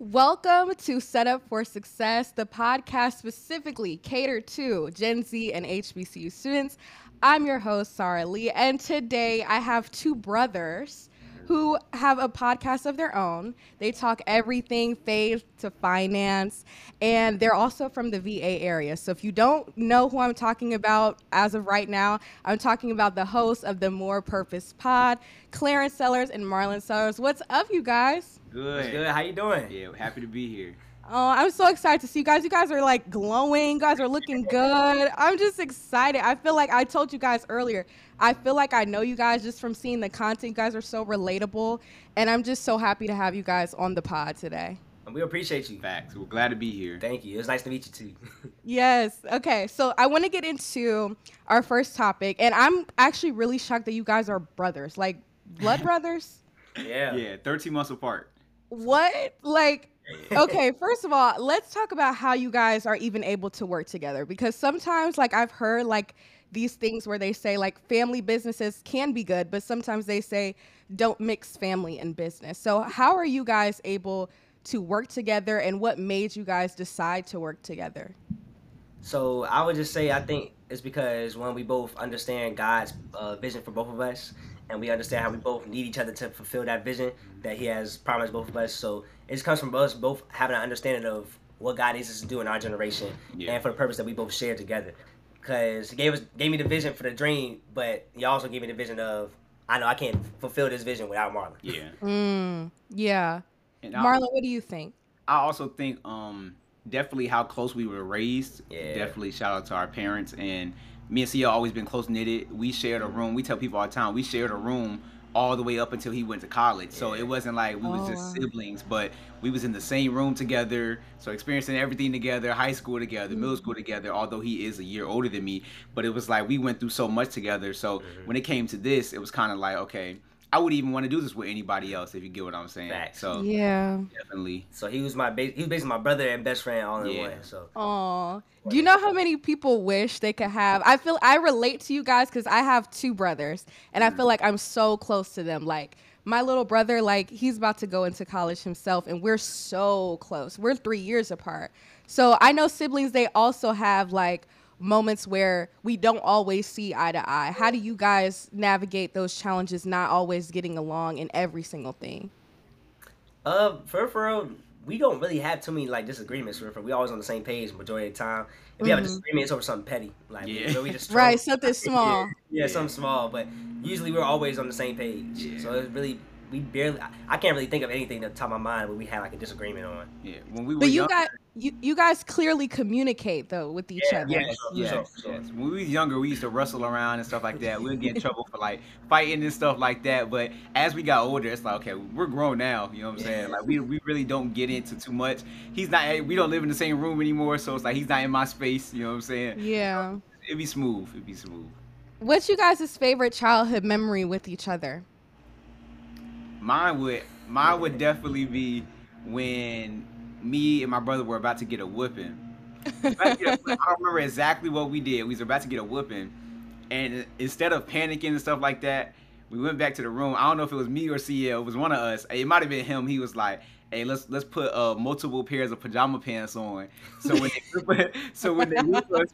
Welcome to Set Up for Success, the podcast specifically catered to Gen Z and HBCU students. I'm your host, Sarah Lee, and today I have two brothers who have a podcast of their own. They talk everything faith to finance, and they're also from the VA area. So if you don't know who I'm talking about as of right now, I'm talking about the host of the More Purpose Pod, Clarence Sellers and Marlon Sellers. What's up, you guys? Good. Good. How you doing? Yeah, happy to be here. Oh, I'm so excited to see you guys. You guys are like glowing. You guys are looking good. I'm just excited. I feel like I told you guys earlier. I feel like I know you guys just from seeing the content. You guys are so relatable, and I'm just so happy to have you guys on the pod today. And we appreciate you. Facts. We're glad to be here. Thank you. It was nice to meet you too. Yes. Okay. So I want to get into our first topic, and I'm actually really shocked that you guys are brothers, like blood brothers. yeah. Yeah, 13 months apart. What? Like, okay, first of all, let's talk about how you guys are even able to work together because sometimes, like, I've heard like these things where they say like family businesses can be good, but sometimes they say don't mix family and business. So, how are you guys able to work together, and what made you guys decide to work together? So I would just say I think it's because when we both understand God's uh, vision for both of us, and we understand how we both need each other to fulfill that vision that He has promised both of us. So it just comes from us both having an understanding of what God needs us to do in our generation, Yeah. and for the purpose that we both share together. Because He gave us gave me the vision for the dream, but He also gave me the vision of I know I can't fulfill this vision without Marlon. Yeah. Mm, yeah. And Marlon, what do you think? I also think um definitely how close we were raised. Yeah. Definitely shout out to our parents and me and CL always been close knitted. We shared a room. We tell people all the time we shared a room all the way up until he went to college. So it wasn't like we was Oh, just siblings, but we was in the same room together. So experiencing everything together, high school together, middle school together, although he is a year older than me. But it was like we went through so much together. So Mhm. when it came to this, it was kind of like, okay, I wouldn't even want to do this with anybody else if you get what I'm saying. Facts. So Yeah. definitely. So he was my ba- he was basically my brother and best friend all in Yeah. one. So Oh, do you know how many people wish they could have? I feel I relate to you guys because I have two brothers, and I feel mm. like I'm so close to them. Like my little brother, like he's about to go into college himself, and we're so close. We're three years apart. So I know siblings. They also have like moments where we don't always see eye to eye. How do you guys navigate those challenges? Not always getting along in every single thing. Uh, for for real, we don't really have too many like disagreements. For real. we always on the same page majority of the time. If we have a Mhm. disagreement, it's over something petty, like Yeah. where we just Right, struggle. something small. yeah, something small, but usually we're always on the same page. Yeah. So it's really we barely. I, I can't really think of anything at the top of my mind where we had like a disagreement on. Yeah. When we were But you young, guys, you, you guys clearly communicate though with each Yeah, other. Yes, For yes, sure, for sure. yes. When we was younger, we used to wrestle around and stuff like that. We'd get in trouble for like fighting and stuff like that. But as we got older, it's like, okay, we're grown now. You know what I'm saying? Like we, we really don't get into too much. He's not. Eh, we don't live in the same room anymore, so it's like he's not in my space. You know what I'm saying? Yeah. It'd be smooth. It'd be smooth. What's you guys' favorite childhood memory with each other? Mine would mine would definitely be when me and my brother were about to get a whooping. I don't remember exactly what we did. We was about to get a whooping, and instead of panicking and stuff like that, we went back to the room. I don't know if it was me or CL. It was one of us. It might have been him. He was like, "Hey, let's let's put uh, multiple pairs of pajama pants on, so when they whip, so when they whip us,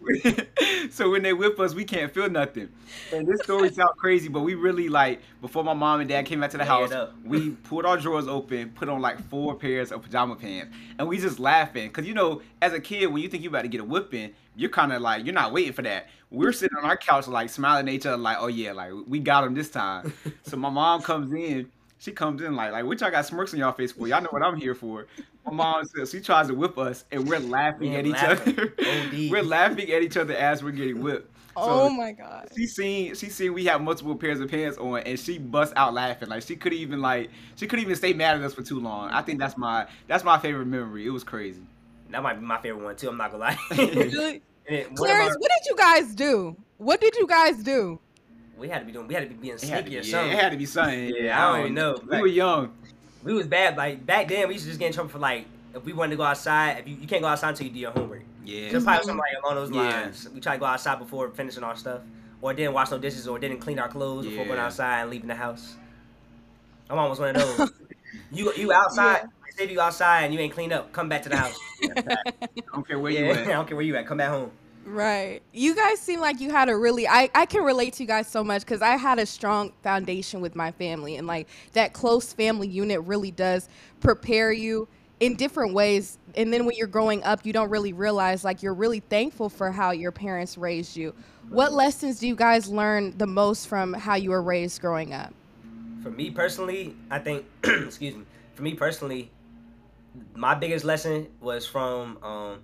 so when they whip us, we can't feel nothing." And this story sounds crazy, but we really like before my mom and dad came back to the house, we pulled our drawers open, put on like four pairs of pajama pants, and we just laughing. Cause you know, as a kid, when you think you about to get a whipping, you're kind of like you're not waiting for that. We're sitting on our couch like smiling at each other, like, oh yeah, like we got him this time. so my mom comes in. She comes in like, like, what y'all got smirks on y'all face for? Y'all know what I'm here for. My mom says she tries to whip us, and we're laughing Yeah, at each laughing. other. OD. we're laughing at each other as we're getting whipped. oh my god. She seen she seen we have multiple pairs of pants on and she bust out laughing. Like she couldn't even like she couldn't even stay mad at us for too long. I think that's my that's my favorite memory. It was crazy. That might be my favorite one too. I'm not gonna lie. Really? And then one of Clarence, our- what did you guys do? What did you guys do? We had to be doing. We had to be being It had, to sneaky be, or yeah, something. it had to be something. Yeah, I don't even know. We were young. we was bad. Like back then, we used to just get in trouble for like if we wanted to go outside. If you, you can't go outside until you do your homework. Yeah. Just probably something like along those Yeah. lines. We try to go outside before finishing our stuff, or didn't wash no dishes, or didn't clean our clothes before going outside and leaving the house. My mom was one of those. You you outside. Say if you outside and you ain't cleaned up, come back to the house. I don't care where yeah, you I don't care where you at. Come back home. Right. You guys seem like you had a really I I can relate to you guys so much cuz I had a strong foundation with my family and like that close family unit really does prepare you in different ways and then when you're growing up you don't really realize like you're really thankful for how your parents raised you. What lessons do you guys learn the most from how you were raised growing up? For me personally, I think excuse me. For me personally, my biggest lesson was from um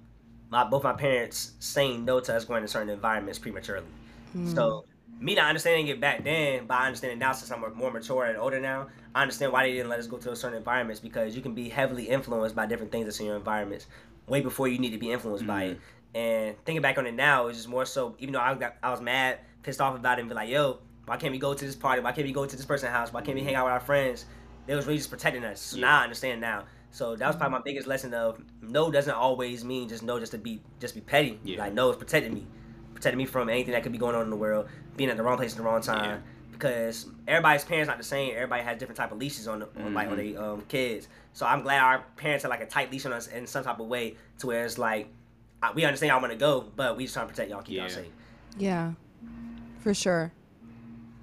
my both my parents saying no to us going to certain environments prematurely. Hmm. So me not understanding it back then, but I understand it now since I'm more mature and older now. I understand why they didn't let us go to certain environments because you can be heavily influenced by different things that's in your environments way before you need to be influenced by it. Mm-hmm. And thinking back on it now, it's just more so. Even though I got, I was mad, pissed off about it, and be like, "Yo, why can't we go to this party? Why can't we go to this person's house? Why can't we hang out with our friends?" They was really just protecting us. So now I understand now. So that was probably my biggest lesson of no doesn't always mean just no just to be just be petty. Yeah. Like no, it's protecting me, protecting me from anything that could be going on in the world, being at the wrong place at the wrong time. Yeah. Because everybody's parents not the same. Everybody has different type of leashes on, on like on their um, kids. So I'm glad our parents had like a tight leash on us in some type of way to where it's like I- we understand y'all want to go, but we just trying to protect y'all, keep y'all safe. Yeah. For sure.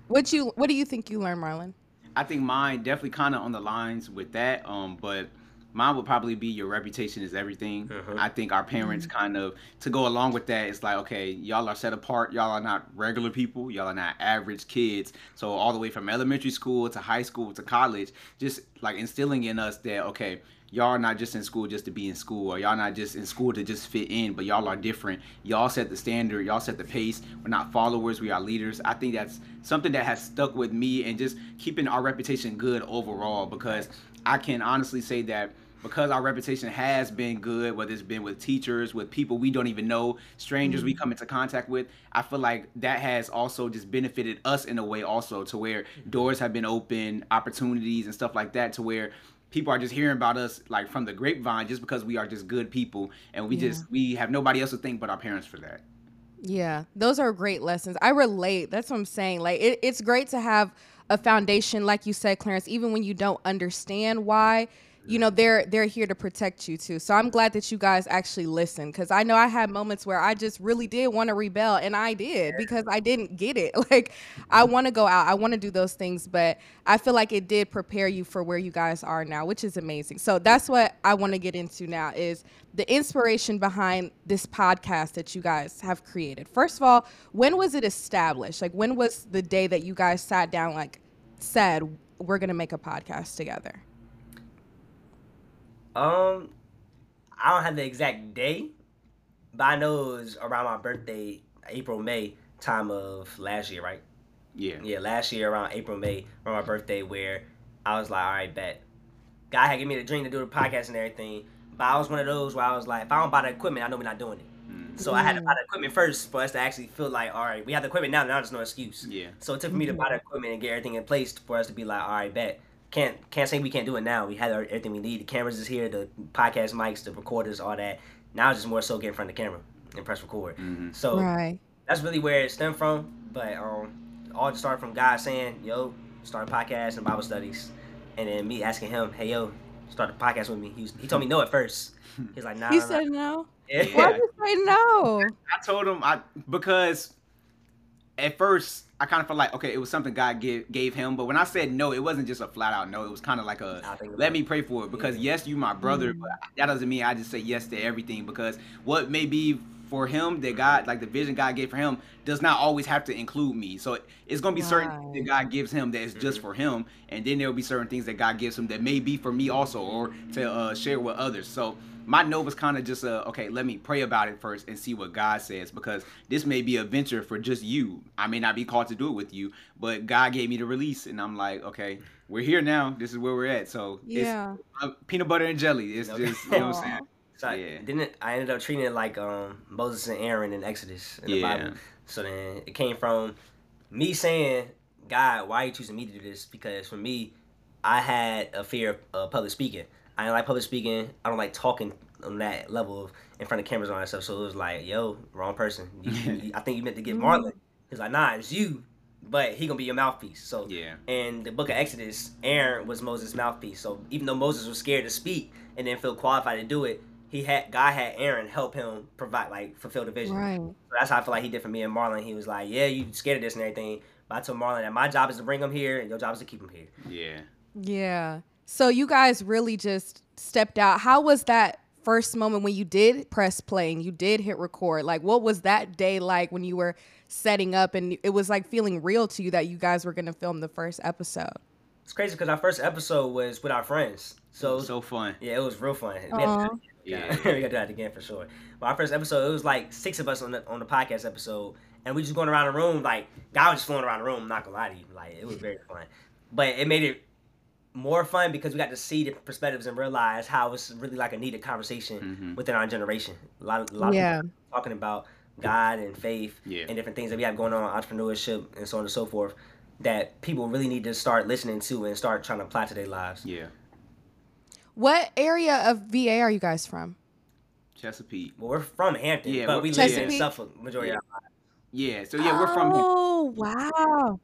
What you what do you think you learned, Marlon? I think mine definitely kind of on the lines with that. Um, but mine would probably be your reputation is everything. Mhm. I think our parents kind of to go along with that. It's like okay, y'all are set apart. Y'all are not regular people. Y'all are not average kids. So all the way from elementary school to high school to college, just like instilling in us that okay. Y'all are not just in school just to be in school, or y'all not just in school to just fit in, but y'all are different. Y'all set the standard, y'all set the pace. We're not followers, we are leaders. I think that's something that has stuck with me and just keeping our reputation good overall because I can honestly say that because our reputation has been good, whether it's been with teachers, with people we don't even know, strangers we mm-hmm. come into contact with, I feel like that has also just benefited us in a way also to where doors have been open, opportunities and stuff like that to where people are just hearing about us like from the grapevine just because we are just good people and we Yeah. just we have nobody else to thank but our parents for that. Yeah, those are great lessons. I relate. That's what I'm saying. Like, it, it's great to have a foundation, like you said, Clarence. Even when you don't understand why, you know, they're they're here to protect you too. So I'm glad that you guys actually listen, because I know I had moments where I just really did want to rebel, and I did because I didn't get it. Like, I mm-hmm. want to go out, I want to do those things, but I feel like it did prepare you for where you guys are now, which is amazing. So that's what I want to get into now is the inspiration behind this podcast that you guys have created. First of all, when was it established? Like when was the day that you guys sat down like said we're going to make a podcast together? Um, I don't have the exact day, but I know it was around my birthday, April May time of last year, right? Yeah. Yeah, last year around April May around my birthday, where I was like, all right, bet. God had given me the dream to do the podcast and everything, but I was one of those where I was like, if I don't buy the equipment, I know we're not doing it. Mm. So I had to buy the equipment first for us to actually feel like, all right, we have the equipment now. Now there's no excuse. Yeah. So it took me to buy the equipment and get everything in place for us to be like, all right, bet. Can't can't say we can't do it now. We had everything we need. The cameras is here, the podcast mics, the recorders, all that. Now it's just more so get in front of the camera and press record. Mhm. So Right. that's really where it stemmed from. But um, all just started from God saying, "Yo, start a podcast and Bible studies," and then me asking him, "Hey, yo, start a podcast with me." He, was, he told me no at first. He's like, "Nah." You nah, nah." said no. Yeah. Why did you say no? I told him I because at first I kind of felt like okay, it was something God gave gave him, but when I said no, it wasn't just a flat out no. It was kind of like a let me pray for it because yes, you my brother, Mm. but that doesn't mean I just say yes to everything because what may be for him that God like the vision God gave for him does not always have to include me. So it's gonna be certain things that God gives him that is just for him, and then there will be certain things that God gives him that may be for me also or to uh, share with others. So my no was kind of just a okay let me pray about it first and see what god says because this may be a venture for just you i may not be called to do it with you but god gave me the release and i'm like okay we're here now this is where we're at so Yeah. it's uh, peanut butter and jelly it's Okay. just you know what i'm saying So I, Yeah. didn't I ended up treating it like um, Moses and Aaron in Exodus in the Yeah. Bible. So then it came from me saying, God, why are you choosing me to do this? Because for me, I had a fear of uh, public speaking. I don't like public speaking. I don't like talking on that level of in front of cameras and all that stuff. So it was like, yo, wrong person. You, you- I think you meant to get Mhm. Marlon. He's like, nah, it's you. but he gonna be your mouthpiece. So Yeah. And the book of Exodus, Aaron was Moses' mouthpiece. So even though Moses was scared to speak and didn't feel qualified to do it, he had God had Aaron help him provide like fulfill the vision. Right. So that's how I feel like he did for me and Marlon. He was like, Yeah, you scared of this and everything. But I told Marlon that my job is to bring him here and your job is to keep him here. Yeah. Yeah. So you guys really just stepped out. How was that first moment when you did press play and you did hit record? Like what was that day like when you were setting up and it was like feeling real to you that you guys were going to film the first episode? It's crazy because our first episode was with our friends. So, it was So fun. yeah, it was real fun. We had to Aw. do that Yeah. we gotta do that again for sure. But our first episode, it was like six of us on the on the podcast episode, and we just going around the room like God was just flowing around the room. I'm not gonna lie to you, like it was very fun. But it made it more fun because we got to see different perspectives and realize how it's really like a needed conversation Mhm. within our generation. A lot, a lot Yeah. of people talking about God and faith Yeah. and different things that we have going on, entrepreneurship and so on and so forth. That people really need to start listening to and start trying to apply to their lives. Yeah. What area of VA are you guys from? Chesapeake. Well, we're from Hampton, Yeah, but we're- live in Suffolk majority Yeah. of our lives. Yeah. So yeah, we're from here. Oh, wow.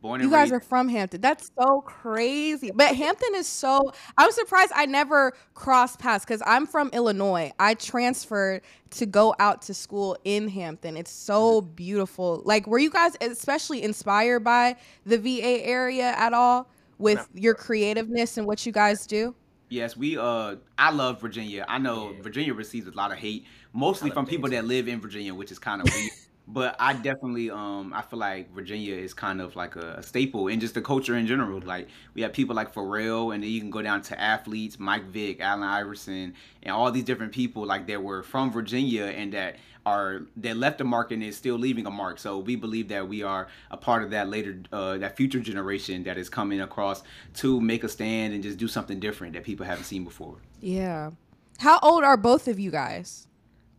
Born You guys raised. are from Hampton. That's so crazy. But Hampton is so. I'm surprised I never crossed paths because I'm from Illinois. I transferred to go out to school in Hampton. It's so Mm-hmm. beautiful. Like, were you guys especially inspired by the VA area at all with No. your creativeness and what you guys do? Yes, we uh I love Virginia. I know Yeah. Virginia receives a lot of hate, mostly from people Virginia. that live in Virginia, which is kind of weird. But I definitely um I feel like Virginia is kind of like a, a staple in just the culture in general. Like we have people like Pharrell and then you can go down to athletes, Mike Vick, Allen Iverson, and all these different people like that were from Virginia and that are that left a mark and is still leaving a mark. So we believe that we are a part of that later uh that future generation that is coming across to make a stand and just do something different that people haven't seen before. Yeah. How old are both of you guys?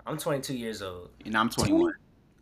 I'm 22 years old. And I'm 21.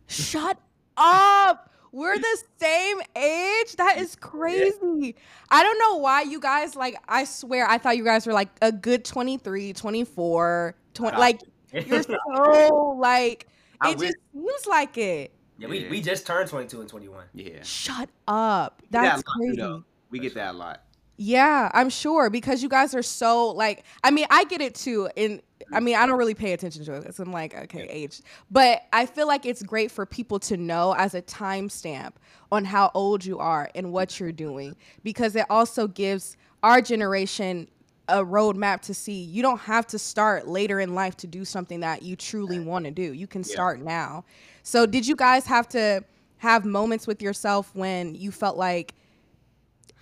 Shut up. We're the same age. That is crazy. I don't know why you guys like I swear I thought you guys were like a good 23, 24, 20 Wow. like you're so like I it wish- just seems like it. Yeah, we, Yeah. we just turned 22 and 21. Yeah. Shut up. We that That's a lot, crazy. though. We get that a lot. Yeah, I'm sure because you guys are so like I mean, I get it too and I mean, I don't really pay attention to it because I'm like, okay, age. But I feel like it's great for people to know as a timestamp on how old you are and what you're doing because it also gives our generation a roadmap to see you don't have to start later in life to do something that you truly want to do. You can Yeah. start now. So, did you guys have to have moments with yourself when you felt like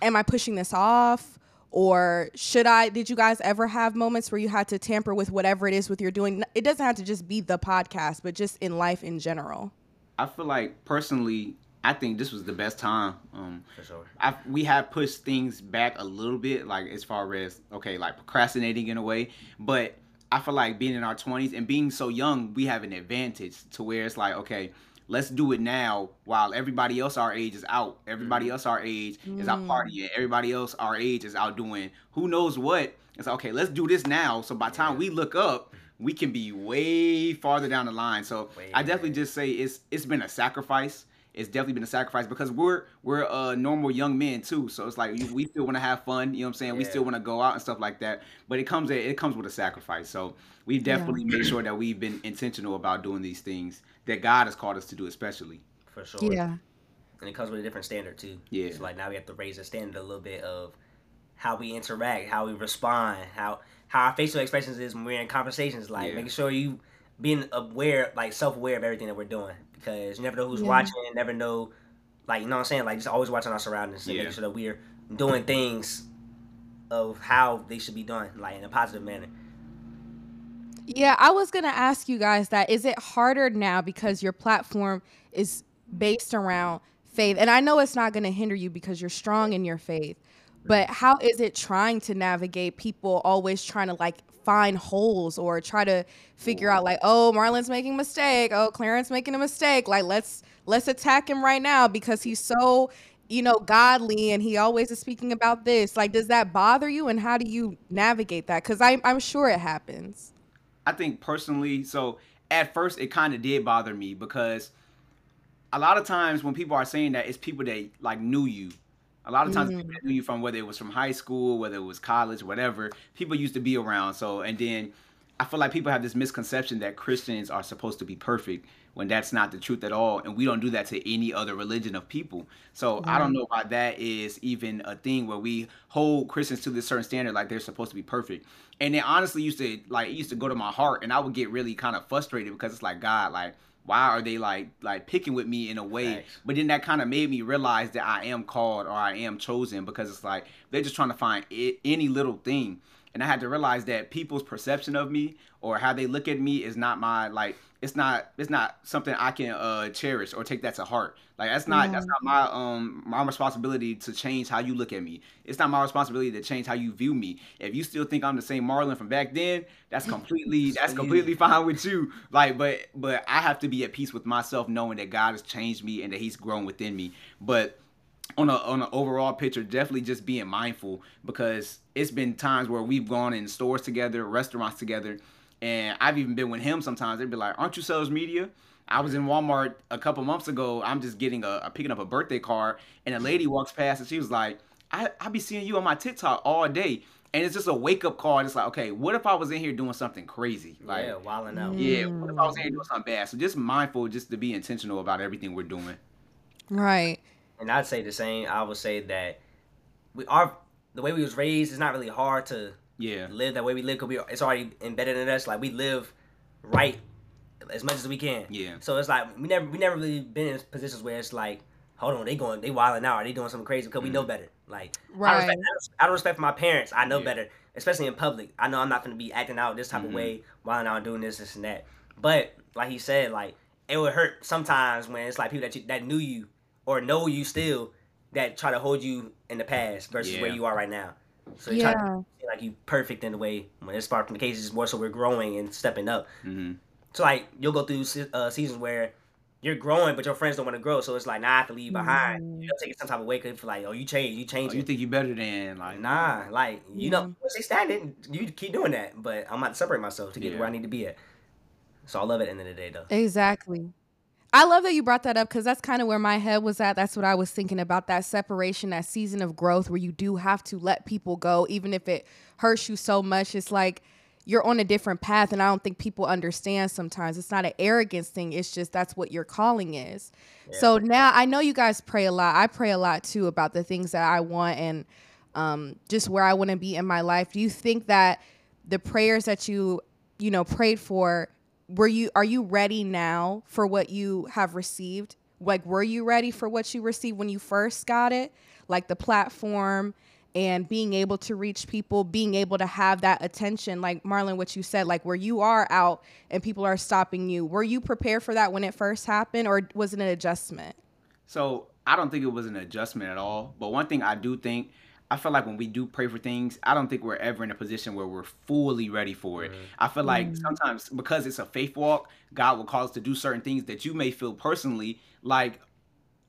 am I pushing this off? Or should I? Did you guys ever have moments where you had to tamper with whatever it is with you're doing? It doesn't have to just be the podcast, but just in life in general. I feel like personally, I think this was the best time. Um, For sure. I, we have pushed things back a little bit, like as far as okay, like procrastinating in a way. But I feel like being in our twenties and being so young, we have an advantage to where it's like, okay, let's do it now while everybody else our age is out. Everybody else our age is out Mm. partying. Everybody else our age is out doing who knows what. It's like, okay, let's do this now. So by the time Yeah. we look up, we can be way farther down the line. So Way I definitely ahead. just say it's it's been a sacrifice it's definitely been a sacrifice because we're we're uh normal young men too so it's like we still want to have fun you know what i'm saying we still want to go out and stuff like that but it comes it comes with a sacrifice so we've definitely made sure that we've been intentional about doing these things that god has called us to do especially For sure. Yeah. And it comes with a different standard too. Yeah. So like now we have to raise the standard a little bit of how we interact, how we respond, how how our facial expressions is when we're in conversations. Like Yeah. making sure you being aware, like self aware of everything that we're doing because you never know who's Yeah. watching, never know, like you know what I'm saying. Like just always watching our surroundings and Yeah. making sure that we're doing things of how they should be done, like in a positive manner. Yeah, I was gonna ask you guys that. Is it harder now because your platform is based around faith? And I know it's not gonna hinder you because you're strong in your faith. But how is it trying to navigate people always trying to like find holes or try to figure out like, oh, Marlon's making a mistake, oh, Clarence making a mistake. Like let's let's attack him right now because he's so you know godly and he always is speaking about this. Like, does that bother you and how do you navigate that? Because I'm I'm sure it happens. I think personally, so at first it kind of did bother me because a lot of times when people are saying that, it's people that like knew you. A lot of times Mm. people knew you from whether it was from high school, whether it was college, whatever. People used to be around. So and then I feel like people have this misconception that Christians are supposed to be perfect when that's not the truth at all. And we don't do that to any other religion of people. So I don't know why that is even a thing where we hold Christians to this certain standard like they're supposed to be perfect. And it honestly used to like it used to go to my heart and I would get really kind of frustrated because it's like God, like why are they like like picking with me in a way Facts. but then that kind of made me realize that i am called or i am chosen because it's like they're just trying to find I- any little thing and i had to realize that people's perception of me or how they look at me is not my like it's not it's not something i can uh cherish or take that to heart. Like that's not that's not my um my responsibility to change how you look at me. It's not my responsibility to change how you view me. If you still think i'm the same marlon from back then that's completely that's completely fine with you. Like but but i have to be at peace with myself knowing that god has changed me and that he's grown within me. But on a on an overall picture, definitely just being mindful because it's been times where we've gone in stores together, restaurants together, and I've even been with him sometimes. They'd be like, "Aren't you Sellers Media?" I was in Walmart a couple months ago. I'm just getting a, a picking up a birthday card, and a lady walks past and she was like, "I I be seeing you on my TikTok all day." And it's just a wake up call. It's like, okay, what if I was in here doing something crazy? Like, yeah, wilding out. yeah, what if I was in here mm. doing something bad? So just mindful, just to be intentional about everything we're doing. Right. And I'd say the same. I would say that we are the way we was raised. It's not really hard to Yeah, live that way we live because we it's already embedded in us. Like we live right as much as we can. yeah, So it's like we never we never really been in positions where it's like, hold on, they going they wilding out, are they doing something crazy because we know better. Like out of, Right. respect, out of respect for my parents, I know Yeah. better, especially in public. I know I'm not gonna be acting out this type Mhm. of way, wilding out, doing this, this, and that. But like he said, like it would hurt sometimes when it's like people that you, that knew you or know you still that try to hold you in the past versus where you are right now. So they try to Yeah. feel like you perfect in the way when it's far from the case. It's more so we're growing and stepping up. hmm So like you'll go through uh, seasons where you're growing, but your friends don't want to grow. So it's like, nah, I have to leave behind. Mm. You'll take it some type of way because like, oh, you change, you change. Oh, you think you're better than like nah, like you know, once they standing, you keep doing that. But I'm about to separate myself to get Yeah. where I need to be at. So I love it at the end of the day, though. Exactly. I love that you brought that up because that's kind of where my head was at. That's what I was thinking about that separation, that season of growth where you do have to let people go, even if it hurts you so much. It's like you're on a different path, and I don't think people understand sometimes. It's not an arrogance thing, it's just that's what your calling is. Yeah. So now I know you guys pray a lot. I pray a lot too about the things that I want and um, just where I want to be in my life. Do you think that the prayers that you, you know, prayed for, were you are you ready now for what you have received? Like were you ready for what you received when you first got it? Like the platform and being able to reach people, being able to have that attention, like Marlon, what you said, like where you are out and people are stopping you. Were you prepared for that when it first happened, or was it an adjustment? So I don't think it was an adjustment at all. But one thing I do think, I feel like when we do pray for things, I don't think we're ever in a position where we're fully ready for it. Mm. I feel like mm. sometimes because it's a faith walk, God will call us to do certain things that you may feel personally like.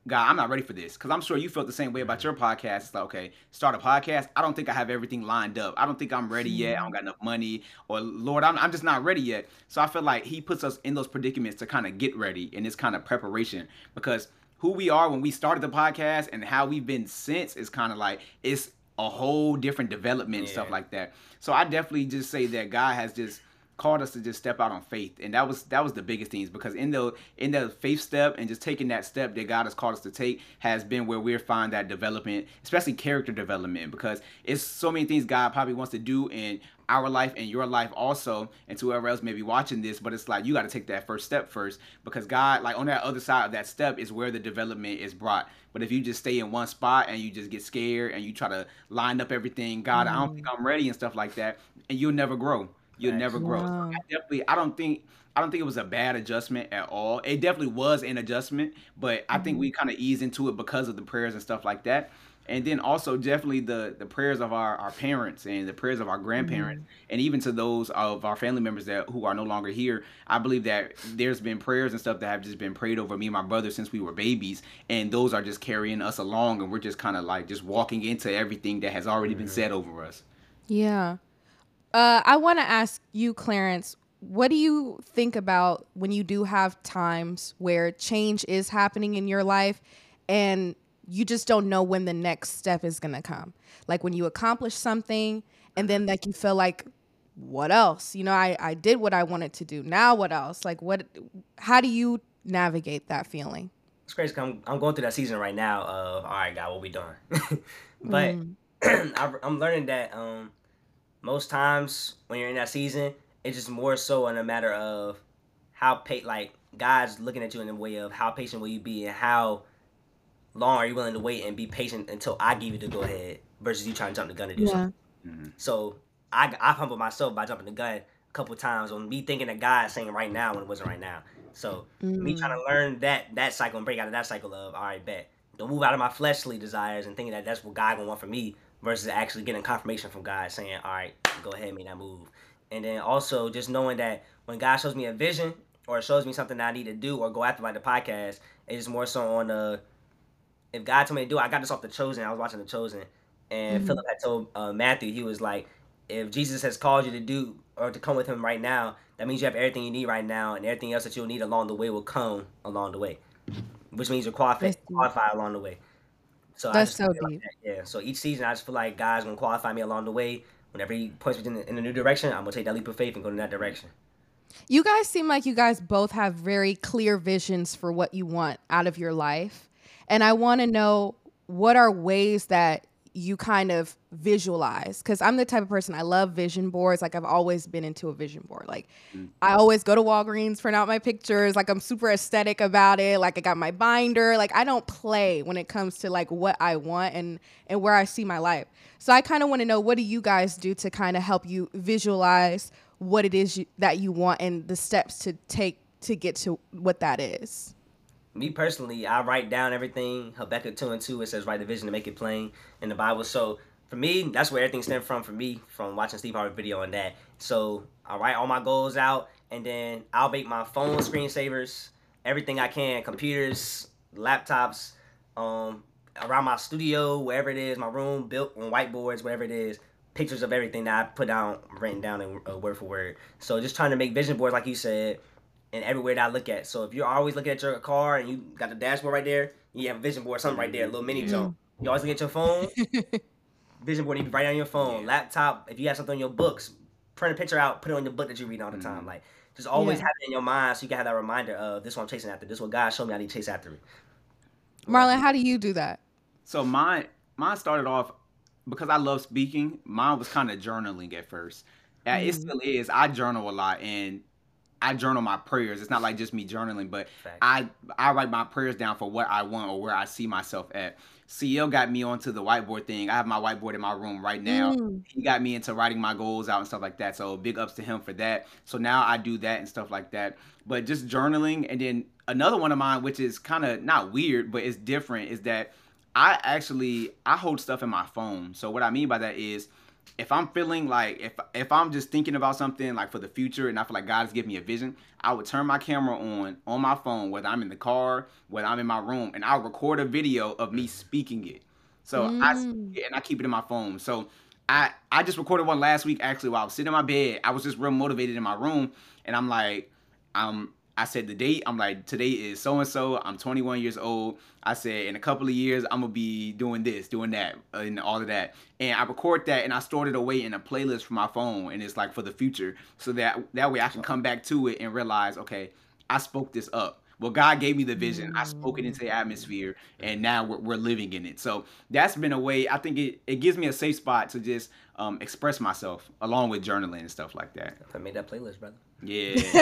God, I'm not ready for this because I'm sure you felt the same way about mm. your podcast. It's like, okay, start a podcast. I don't think I have everything lined up. I don't think I'm ready yet. I don't got enough money. Or, Lord, I'm, I'm just not ready yet. So I feel like He puts us in those predicaments to kind of get ready in this kind of preparation because who we are when we started the podcast and how we've been since is kind of like it's a whole different development and stuff like that. So I definitely just say that God has just called us to just step out on faith and that was that was the biggest things because in the in the faith step and just taking that step that god has called us to take has been where we're find that development especially character development because it's so many things god probably wants to do in our life and your life also and to whoever else may be watching this but it's like you got to take that first step first because god like on that other side of that step is where the development is brought but if you just stay in one spot and you just get scared and you try to line up everything god i don't think mm. i'm ready and stuff like that and you'll never grow you'll never grow. So I definitely, I don't think, I don't think it was a bad adjustment at all. It definitely was an adjustment, but I think mm-hmm. we kind of eased into it because of the prayers and stuff like that. And then also definitely the the prayers of our, our parents and the prayers of our grandparents and even to those of our family members that who are no longer here. I believe that there's been prayers and stuff that have just been prayed over me and my brother since we were babies, and those are just carrying us along, and we're just kind of like just walking into everything that has already been said over us. Yeah. Uh, I want to ask you, Clarence, what do you think about when you do have times where change is happening in your life and you just don't know when the next step is going to come? Like when you accomplish something and then like you feel like what else? You know, I I did what I wanted to do. Now what else? Like what how do you navigate that feeling? It's crazy. i I'm, I'm going through that season right now of all right, God, what we doing? but mm. I'm learning that um, most times when you're in that season, it's just more so in a matter of how pa- like God's looking at you in the way of how patient will you be and how long are you willing to wait and be patient until I give you the go ahead versus you trying to jump the gun to do yeah. something. Mm-hmm. So I I humbled myself by jumping the gun a couple times on me thinking that God's saying right now when it wasn't right now. So mm-hmm. me trying to learn that that cycle and break out of that cycle of all right, bet don't move out of my fleshly desires and thinking that that's what God gonna want from me versus actually getting confirmation from God saying all right, go ahead, and make that move. And then also just knowing that when God shows me a vision or shows me something that I need to do or go after by the podcast, it's more so on the if God told me to do it, I got this off the Chosen. I was watching the Chosen, and mm-hmm. Philip had told uh, Matthew he was like, if Jesus has called you to do or to come with Him right now, that means you have everything you need right now, and everything else that you'll need along the way will come along the way, which means you're qualified, qualified along the way. So that's so deep. Like that. Yeah. So each season, I just feel like God's gonna qualify me along the way whenever he points me in, in a new direction, I'm gonna take that leap of faith and go in that direction. You guys seem like you guys both have very clear visions for what you want out of your life. And I want to know what are ways that you kind of visualize? Because i'm the type of person i love vision boards like i've always been into a vision board. Like mm. i always go to walgreens print out my pictures like i'm super aesthetic about it like i got my binder like i don't play when it comes to like what i want and and where i see my life. So i kind of want to know what do you guys do to kind of help you visualize what it is you, that you want and the steps to take to get to what that is me personally, I write down everything. Habakkuk 2 and 2, it says, write the vision to make it plain in the Bible. So for me, that's where everything stemmed from for me, from watching Steve Harvey video on that. So I write all my goals out, and then I'll make my phone screensavers, everything I can, computers, laptops, um, around my studio, wherever it is, my room, built on whiteboards, whatever it is, pictures of everything that I put down, written down in uh, word for word. So just trying to make vision boards, like you said, and everywhere that I look at. So if you're always looking at your car and you got the dashboard right there, you have a vision board, something right there, a little mini mm-hmm. zone. You always look at your phone, vision board, you can write on your phone, laptop. If you have something on your books, print a picture out, put it on your book that you read all the time. Mm-hmm. Like just always yeah. have it in your mind so you can have that reminder of this one I'm chasing after. This is what God showed me I need to chase after it. Marlon, how do you do that? So mine mine started off because I love speaking. Mine was kind of journaling at first. Mm-hmm. It still is. I journal a lot, and I journal my prayers. It's not like just me journaling, but I I write my prayers down for what I want or where I see myself at. CL got me onto the whiteboard thing. I have my whiteboard in my room right now. Mm. He got me into writing my goals out and stuff like that. So big ups to him for that. So now I do that and stuff like that. But just journaling and then another one of mine, which is kind of not weird, but it's different, is that I actually I hold stuff in my phone. So what I mean by that is if I'm feeling like if if I'm just thinking about something like for the future and I feel like God has given me a vision, I would turn my camera on on my phone, whether I'm in the car, whether I'm in my room, and I'll record a video of me speaking it. So mm. I and I keep it in my phone. So I I just recorded one last week actually while I was sitting in my bed. I was just real motivated in my room, and I'm like, um, I said the date. I'm like, today is so and so. I'm 21 years old. I said in a couple of years I'm gonna be doing this, doing that, and all of that. And I record that and I stored it away in a playlist for my phone, and it's like for the future, so that that way I can come back to it and realize, okay, I spoke this up. Well, God gave me the vision. I spoke it into the atmosphere, and now we're, we're living in it. So that's been a way. I think it, it gives me a safe spot to just um, express myself, along with journaling and stuff like that. I made that playlist, brother. Yeah,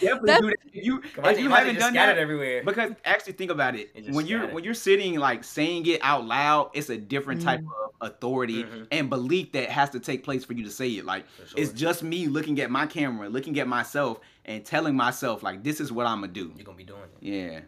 definitely do that. If you if you haven't done that everywhere, because actually think about it. When you're when you're sitting like saying it out loud, it's a different type mm. of authority mm-hmm. and belief that has to take place for you to say it. Like sure. it's just me looking at my camera, looking at myself, and telling myself like this is what I'm gonna do. You're gonna be doing it. Yeah.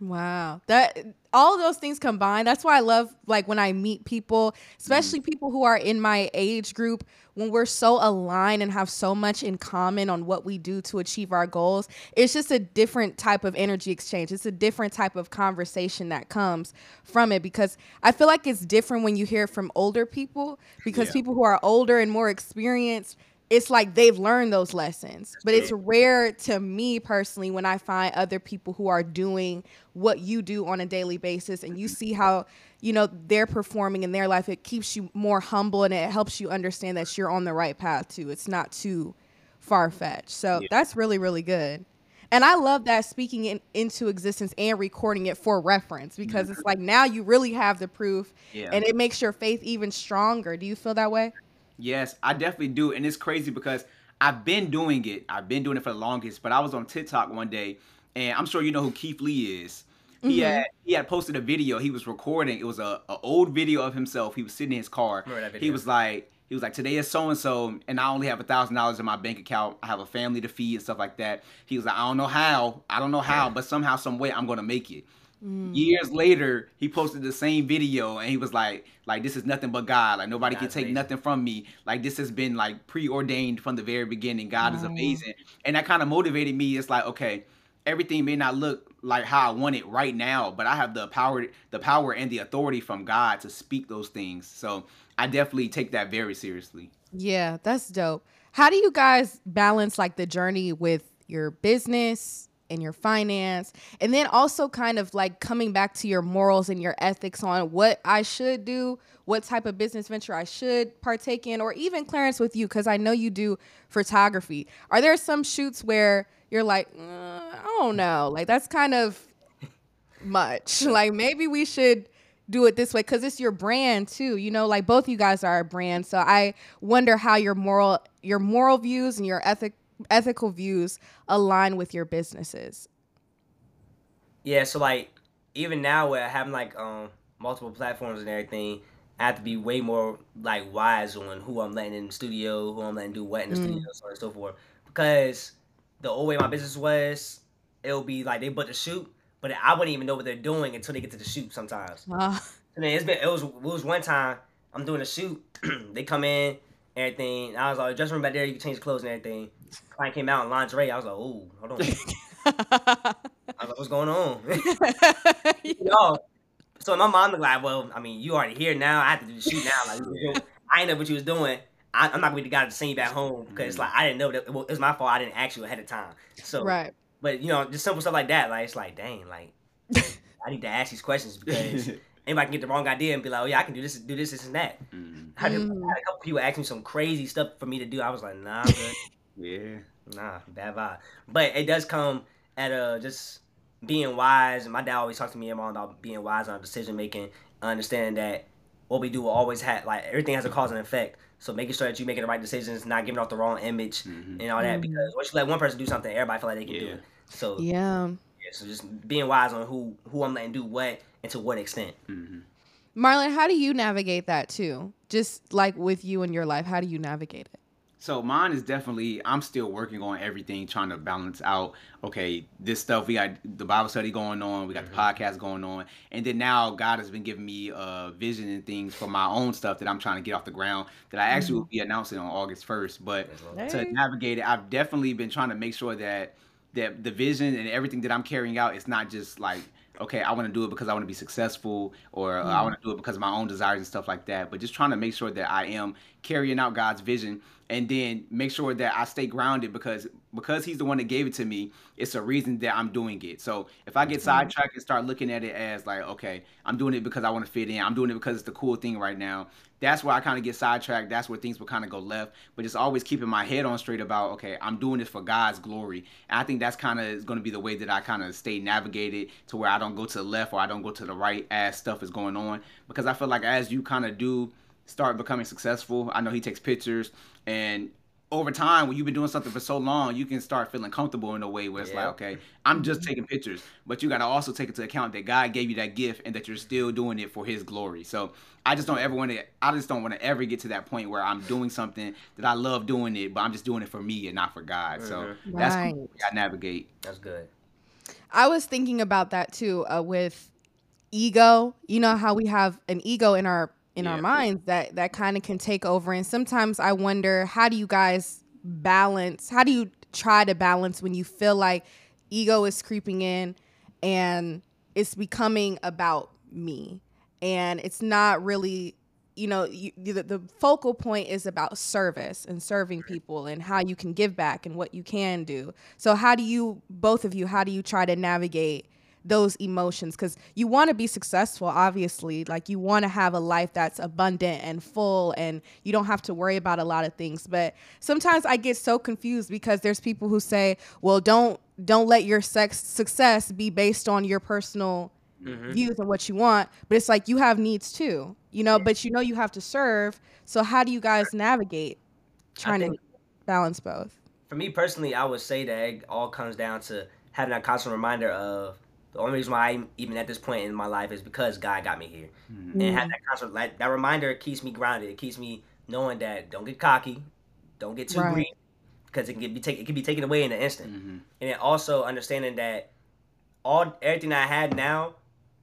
Wow. That all those things combined, that's why I love like when I meet people, especially mm. people who are in my age group, when we're so aligned and have so much in common on what we do to achieve our goals. It's just a different type of energy exchange. It's a different type of conversation that comes from it because I feel like it's different when you hear from older people because yeah. people who are older and more experienced it's like they've learned those lessons. But it's rare to me personally when I find other people who are doing what you do on a daily basis and you mm-hmm. see how, you know, they're performing in their life. It keeps you more humble and it helps you understand that you're on the right path too. It's not too far fetched. So Yeah. that's really, really good. And I love that speaking it into existence and recording it for reference because mm-hmm. it's like now you really have the proof Yeah. and it makes your faith even stronger. Do you feel that way? Yes, I definitely do. And it's crazy because I've been doing it. I've been doing it for the longest, but I was on TikTok one day and I'm sure you know who Keith Lee is. He Mhm. had he had posted a video. He was recording. It was a, a old video of himself. He was sitting in his car. He was like he was like today is so and so and I only have a thousand dollars in my bank account. I have a family to feed and stuff like that. He was like I don't know how. I don't know how, but somehow some way I'm gonna make it. Mm. Years later, he posted the same video and he was like, like this is nothing but God. Like nobody can take amazing. nothing from me. Like this has been like preordained from the very beginning. God is amazing. And that kind of motivated me. It's like, okay, everything may not look like how I want it right now, but I have the power, the power and the authority from God to speak those things. So I definitely take that very seriously. Yeah, that's dope. How do you guys balance like the journey with your business and your finance and then also kind of like coming back to your morals and your ethics on what I should do, what type of business venture I should partake in or even Clarence with you cuz I know you do photography. Are there some shoots where you're like, uh, I don't know, like that's kind of much. Like maybe we should do it this way because it's your brand too. You know, like both you guys are a brand. So I wonder how your moral your moral views and your ethic ethical views align with your businesses. Yeah, so like even now where having like um multiple platforms and everything, I have to be way more like wise on who I'm letting in the studio, who I'm letting do what in the Mm. studio, so on and so forth. Because the old way my business was, it'll be like they book the shoot, but I wouldn't even know what they're doing until they get to the shoot sometimes. Uh, And then it's been it was it was one time I'm doing a shoot, they come in, everything. I was like, dressing room back there, you can change clothes and everything. Client came out in lingerie. I was like, ooh, hold on. I was like, what's going on? no. So in my mind looked like, well, I mean, you already here now. I have to do the shoot now. Like, you know, I ain't know what you was doing. I, I'm not going to be the guy to send you back home because like I didn't know that. Well, it was my fault. I didn't ask you ahead of time. So, right. but you know, just simple stuff like that. Like it's like, dang, like I need to ask these questions because anybody can get the wrong idea and be like, oh yeah, I can do this, do this, this, and that. Mhm. I had, a- Mm. I had a couple people ask me some crazy stuff for me to do. I was like, nah, I'm good. Yeah. Nah, bad vibe. But it does come at a just being wise. And my dad always talks to me and mom about being wise on decision making, understanding that what we do will always have like everything has a cause and effect. So making sure that you're making the right decisions, not giving off the wrong image Mhm. and all that. Mhm. Because once you let one person do something, everybody feel like they can do it. So yeah. Yeah. so just being wise on who who I'm letting do what and to what extent. Mhm. Marlon, how do you navigate that too? Just like with you in your life, how do you navigate it? So mine is definitely I'm still working on everything, trying to balance out. Okay, this stuff we got the Bible study going on, we got the podcast going on, and then now God has been giving me uh vision and things for my own stuff that I'm trying to get off the ground that I actually will be announcing on August first. But Hey. to navigate it, I've definitely been trying to make sure that that the vision and everything that I'm carrying out is not just like okay, I want to do it because I want to be successful or uh, I want to do it because of my own desires and stuff like that. But just trying to make sure that I am carrying out God's vision and then make sure that I stay grounded because because he's the one that gave it to me, it's a reason that I'm doing it. So if I get sidetracked and start looking at it as like, okay, I'm doing it because I want to fit in, I'm doing it because it's the cool thing right now. That's where I kind of get sidetracked. That's where things will kind of go left. But just always keeping my head on straight about, okay, I'm doing this for God's glory. And I think that's kind of going to be the way that I kind of stay navigated to where I don't go to the left or I don't go to the right as stuff is going on. Because I feel like as you kind of do start becoming successful, I know he takes pictures and over time when you've been doing something for so long you can start feeling comfortable in a way where it's Yeah. like okay i'm just taking pictures but you got to also take into account that god gave you that gift and that you're still doing it for his glory so i just don't ever want to i just don't want to ever get to that point where i'm doing something that i love doing it but i'm just doing it for me and not for god so Mhm. that's Right. cool. i navigate That's good. I was thinking about that too uh, with ego. You know how we have an ego in our in our minds that that kind of can take over and sometimes I wonder how do you guys balance? How do you try to balance when you feel like ego is creeping in and it's becoming about me? And it's not really you know you, the, the focal point is about service and serving people and how you can give back and what you can do. So how do you both of you how do you try to navigate those emotions because you want to be successful obviously. Like you want to have a life that's abundant and full and you don't have to worry about a lot of things. But sometimes i get so confused because there's people who say well don't don't let your sex success be based on your personal mm-hmm. views and what you want. But it's like you have needs too you know but you know you have to serve. So how do you guys navigate trying to balance both? For me personally i would say that it all comes down to having that constant reminder of the only reason why I'm even at this point in my life is because God got me here, mm-hmm. and have that constant like that reminder keeps me grounded. It keeps me knowing that don't get cocky, don't get too right. green, because it can be taken. It can be taken away in an instant. Mm-hmm. And then also understanding that all everything I had now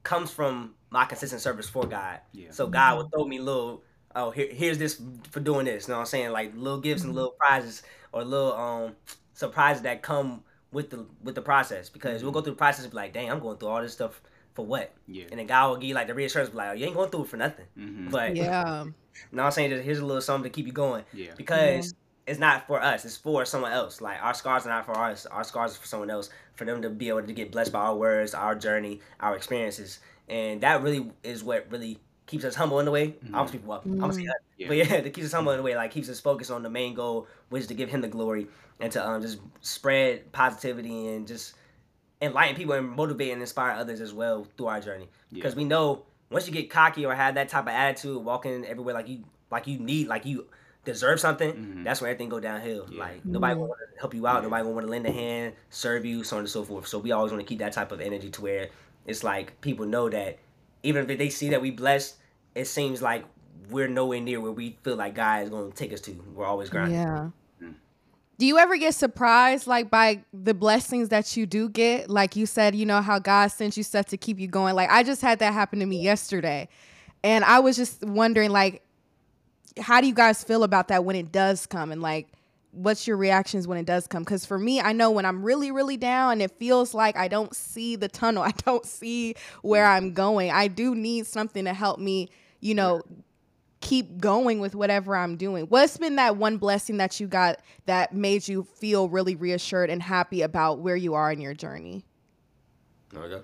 comes from my consistent service for God. Yeah. So God will throw me little. Oh, here, here's this for doing this. You know what I'm saying? Like little gifts and mm-hmm. little prizes or little um surprises that come with the with the process because mm-hmm. we'll go through the process and be like, dang, I'm going through all this stuff for what? Yeah. And the God will give you like the reassurance, like, oh, you ain't going through it for nothing. Mm-hmm. But yeah, you know what I'm saying? Just here's a little something to keep you going. Yeah. Because mm-hmm. it's not for us; it's for someone else. Like our scars are not for us; our scars are for someone else. For them to be able to get blessed by our words, our journey, our experiences, and that really is what really keeps us humble in the way. Mm-hmm. I people up. I'm say yeah. but yeah, it keeps us humble in the way. Like keeps us focused on the main goal, which is to give Him the glory and to um, just spread positivity and just enlighten people and motivate and inspire others as well through our journey. Because yeah. we know once you get cocky or have that type of attitude, walking everywhere like you like you need like you deserve something, mm-hmm. that's when everything go downhill. Yeah. Like nobody mm-hmm. want to help you out, yeah. nobody want to lend a hand, serve you, so on and so forth. So we always want to keep that type of energy to where it's like people know that even if they see that we blessed, it seems like we're nowhere near where we feel like God is going to take us to. We're always grinding. Yeah. Mm. Do you ever get surprised like by the blessings that you do get? Like you said, you know how God sends you stuff to keep you going. Like I just had that happen to me yesterday. And I was just wondering like how do you guys feel about that when it does come and like what's your reactions when it does come because for me i know when i'm really really down and it feels like i don't see the tunnel i don't see where mm. i'm going i do need something to help me you know keep going with whatever I'm doing. What's been that one blessing that you got that made you feel really reassured and happy about where you are in your journey? No, go.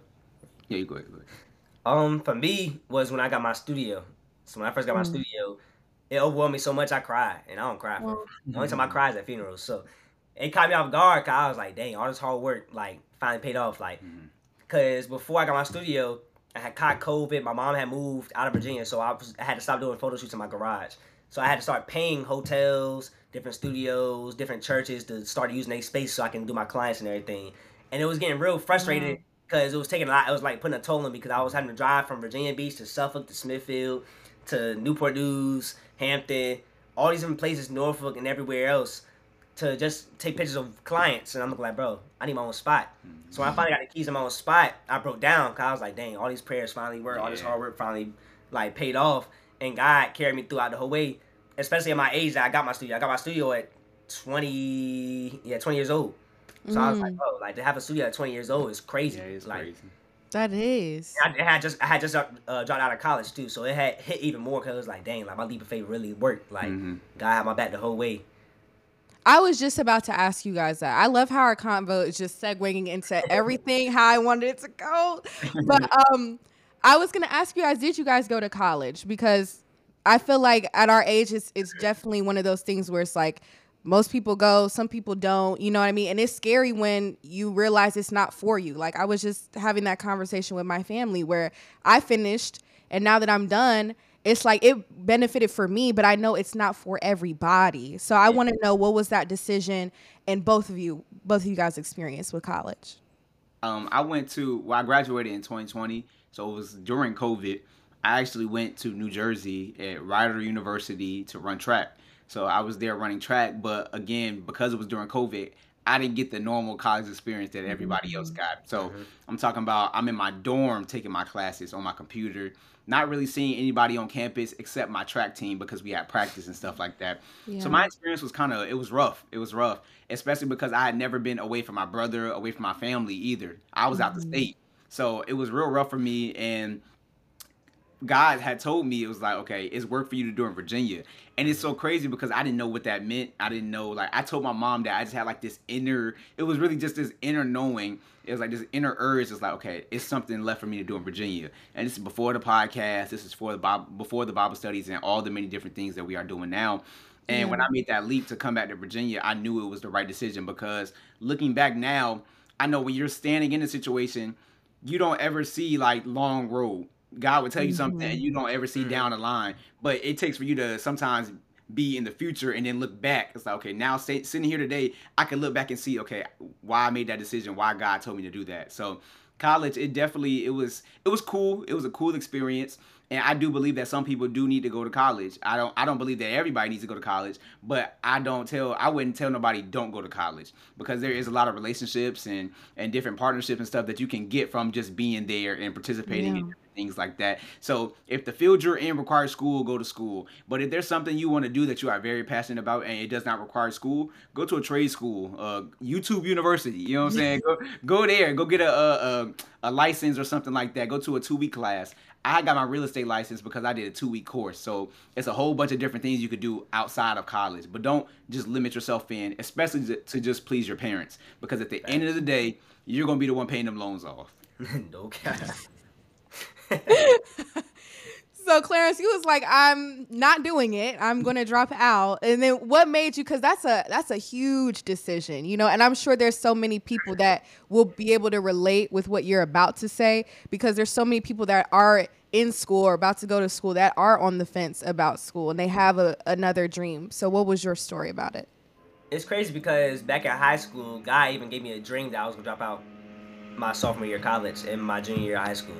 Yeah, you go ahead. Go ahead. Um, for me was when I got my studio. So when I first got my mm. studio, it overwhelmed me so much I cried, and I don't cry. For, the only time I cry is at funerals. So it caught me off guard. Cause I was like, dang, all this hard work like finally paid off. Like, mm-hmm. cause before I got my studio, I had caught COVID. My mom had moved out of Virginia, so I, was, I had to stop doing photo shoots in my garage. So I had to start paying hotels, different studios, different churches to start using their space so I can do my clients and everything. And it was getting real frustrated because mm-hmm. it was taking a lot. It was like putting a toll on me because I was having to drive from Virginia Beach to Suffolk to Smithfield to Newport News, Hampton, all these different places, Norfolk and everywhere else to just take pictures of clients, and I'm like, bro, I need my own spot. Mm-hmm. So when I finally got the keys in my own spot, I broke down because I was like, dang, all these prayers finally worked, yeah. all this hard work finally like paid off, and God carried me throughout the whole way. Especially at my age that I got my studio. I got my studio at 20, yeah, 20 years old. So mm. I was like, mm. oh, like to have a studio at 20 years old is crazy. Yeah, it's like, crazy. That is. I, I, had just I had just uh, dropped out of college too, so it had hit even more because it was like, dang, like my leap of faith really worked. Like mm-hmm. God had my back the whole way. I was just about to ask you guys that. I love how our convo is just segueing into everything how I wanted it to go. But um I was gonna ask you guys, did you guys go to college? Because I feel like at our age it's it's definitely one of those things where it's like most people go, some people don't, you know what I mean? And it's scary when you realize it's not for you. Like I was just having that conversation with my family where I finished and now that I'm done, it's like it benefited for me, but I know it's not for everybody. So I want to know what was that decision and both of you, both of you guys experience with college. Um, I went to well, I graduated in 2020, so it was during COVID. I actually went to New Jersey at Rider University to run track. So I was there running track, but again, because it was during COVID, I didn't get the normal college experience that everybody else mm-hmm. got. So mm-hmm. I'm talking about I'm in my dorm taking my classes on my computer not really seeing anybody on campus except my track team because we had practice and stuff like that. Yeah. So my experience was kind of it was rough. It was rough, especially because I had never been away from my brother, away from my family either. I was mm-hmm. out the mm-hmm. state. So it was real rough for me and God had told me it was like, okay, it's work for you to do in Virginia. And it's so crazy because I didn't know what that meant. I didn't know, like, I told my mom that I just had like this inner, it was really just this inner knowing. It was like this inner urge. It's like, okay, it's something left for me to do in Virginia. And this is before the podcast. This is for the Bible, before the Bible studies and all the many different things that we are doing now. And yeah. when I made that leap to come back to Virginia, I knew it was the right decision because looking back now, I know when you're standing in a situation, you don't ever see like long road God would tell you something mm-hmm. you don't ever see mm-hmm. down the line. But it takes for you to sometimes be in the future and then look back. It's like, okay, now stay, sitting here today, I can look back and see, okay, why I made that decision, why God told me to do that. So college, it definitely it was it was cool. It was a cool experience and I do believe that some people do need to go to college. I don't I don't believe that everybody needs to go to college, but I don't tell I wouldn't tell nobody don't go to college because there is a lot of relationships and and different partnerships and stuff that you can get from just being there and participating yeah. in things like that. So if the field you're in requires school, go to school. But if there's something you want to do that you are very passionate about and it does not require school, go to a trade school, uh, YouTube University. You know what I'm saying? go go there, go get a, a, a license or something like that. Go to a two week class. I got my real estate license because I did a two week course. So it's a whole bunch of different things you could do outside of college. But don't just limit yourself in, especially to, to just please your parents. Because at the end of the day, you're going to be the one paying them loans off. no cap. so Clarence, you was like, I'm not doing it. I'm gonna drop out. And then what made you? Because that's a that's a huge decision, you know. And I'm sure there's so many people that will be able to relate with what you're about to say because there's so many people that are in school or about to go to school that are on the fence about school and they have a, another dream. So what was your story about it? It's crazy because back at high school, guy even gave me a dream that I was gonna drop out my sophomore year of college and my junior year of high school.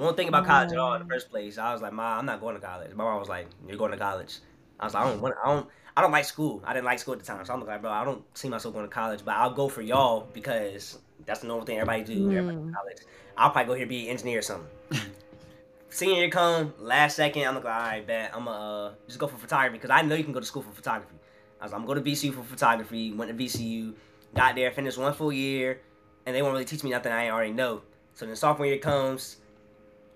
I don't think about college at all in the first place. I was like, "Ma, I'm not going to college." My mom was like, "You're going to college." I was like, "I don't want. I don't. I don't like school. I didn't like school at the time, so I'm like, bro, I don't see myself going to college, but I'll go for y'all because that's the normal thing everybody do. Mm. Everybody go college. I'll probably go here be an engineer or something." Senior year come, last second, I'm like, all right, bet I'm gonna uh, just go for photography because I know you can go to school for photography. I was like, I'm going to VCU for photography. Went to VCU, got there, finished one full year, and they won't really teach me nothing I already know. So then sophomore year comes,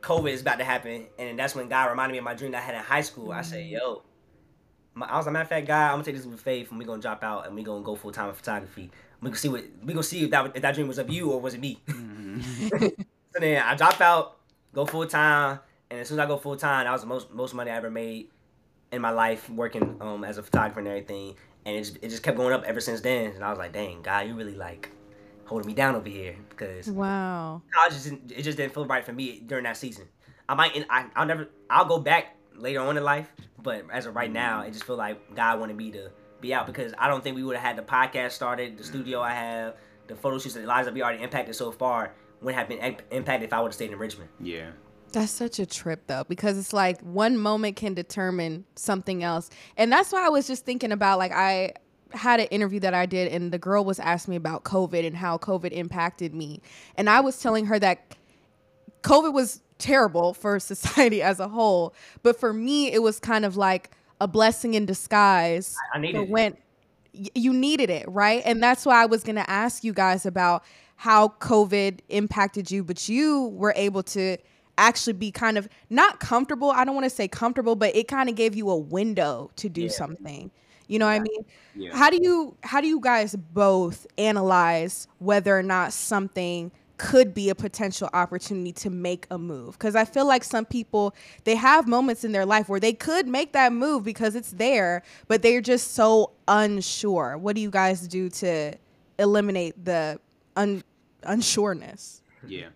COVID is about to happen, and that's when God reminded me of my dream that I had in high school. I said, mm-hmm. "Yo," my, I was a matter of fact, God, I'm gonna take this with faith, and we gonna drop out, and we gonna go full time in photography. We gonna see what we gonna see if that if that dream was of you or was it me. Mm-hmm. so then I drop out, go full time, and as soon as I go full time, that was the most most money I ever made in my life working um as a photographer and everything, and it just, it just kept going up ever since then. And I was like, "Dang, God, you really like." Holding me down over here because wow, college just it just didn't feel right for me during that season. I might I I'll never I'll go back later on in life, but as of right now, it just feel like God wanted me to be out because I don't think we would have had the podcast started, the studio I have, the photo shoots, the lives that we already impacted so far wouldn't have been impacted if I would have stayed in Richmond. Yeah. That's such a trip though, because it's like one moment can determine something else. And that's why I was just thinking about like I had an interview that I did, and the girl was asking me about COVID and how COVID impacted me. And I was telling her that COVID was terrible for society as a whole, but for me, it was kind of like a blessing in disguise. I needed when you needed it, right? And that's why I was going to ask you guys about how COVID impacted you, but you were able to actually be kind of not comfortable. I don't want to say comfortable, but it kind of gave you a window to do yeah. something. You know what I mean? Yeah. How do you how do you guys both analyze whether or not something could be a potential opportunity to make a move? Because i feel like some people they have moments in their life where they could make that move because it's there but they're just so unsure. What do you guys do to eliminate the un- unsureness? Yeah.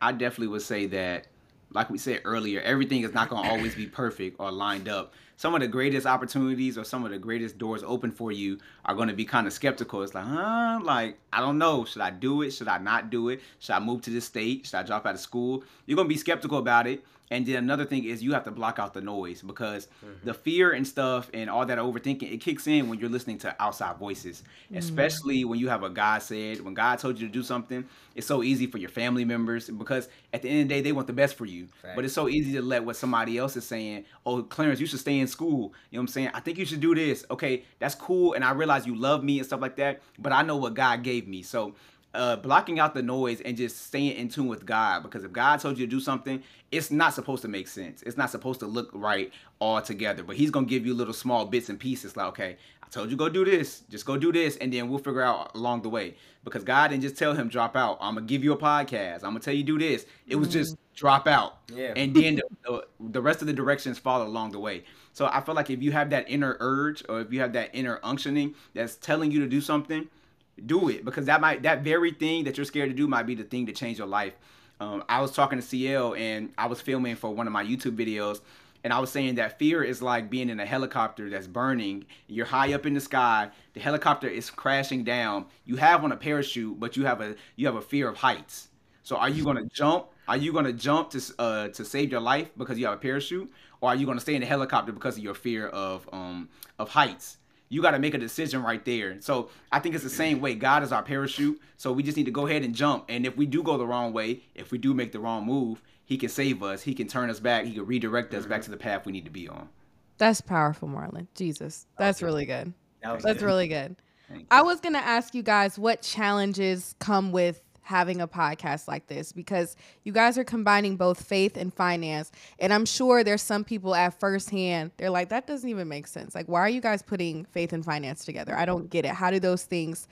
I definitely would say that like we said earlier everything is not going to always be perfect or lined up some of the greatest opportunities or some of the greatest doors open for you are going to be kind of skeptical. It's like, huh? Like, I don't know. Should I do it? Should I not do it? Should I move to this state? Should I drop out of school? You're going to be skeptical about it. And then another thing is you have to block out the noise because mm-hmm. the fear and stuff and all that overthinking it kicks in when you're listening to outside voices, mm-hmm. especially when you have a God said when God told you to do something. It's so easy for your family members because at the end of the day they want the best for you. Right. But it's so easy to let what somebody else is saying. Oh, Clarence, you should stay in school. You know what I'm saying? I think you should do this. Okay, that's cool, and I realize you love me and stuff like that. But I know what God gave me, so uh, blocking out the noise and just staying in tune with God. Because if God told you to do something, it's not supposed to make sense. It's not supposed to look right all together. But He's gonna give you little small bits and pieces. Like, okay, I told you go do this. Just go do this, and then we'll figure out along the way. Because God didn't just tell him drop out. I'm gonna give you a podcast. I'm gonna tell you do this. It was just drop out. Yeah. And then the, the, the rest of the directions follow along the way. So I feel like if you have that inner urge or if you have that inner unctioning that's telling you to do something, do it because that might that very thing that you're scared to do might be the thing to change your life. Um, I was talking to CL and I was filming for one of my YouTube videos and I was saying that fear is like being in a helicopter that's burning. You're high up in the sky. The helicopter is crashing down. You have on a parachute, but you have a you have a fear of heights. So are you gonna jump? Are you gonna jump to uh, to save your life because you have a parachute, or are you gonna stay in the helicopter because of your fear of um of heights? You got to make a decision right there. So I think it's the same way. God is our parachute, so we just need to go ahead and jump. And if we do go the wrong way, if we do make the wrong move, He can save us. He can turn us back. He can redirect us back mm-hmm. to the path we need to be on. That's powerful, Marlon. Jesus, that's really good. That That's good. really good. I was going to ask you guys what challenges come with having a podcast like this because you guys are combining both faith and finance. And I'm sure there's some people at first hand, they're like, that doesn't even make sense. Like, why are you guys putting faith and finance together? I don't get it. How do those things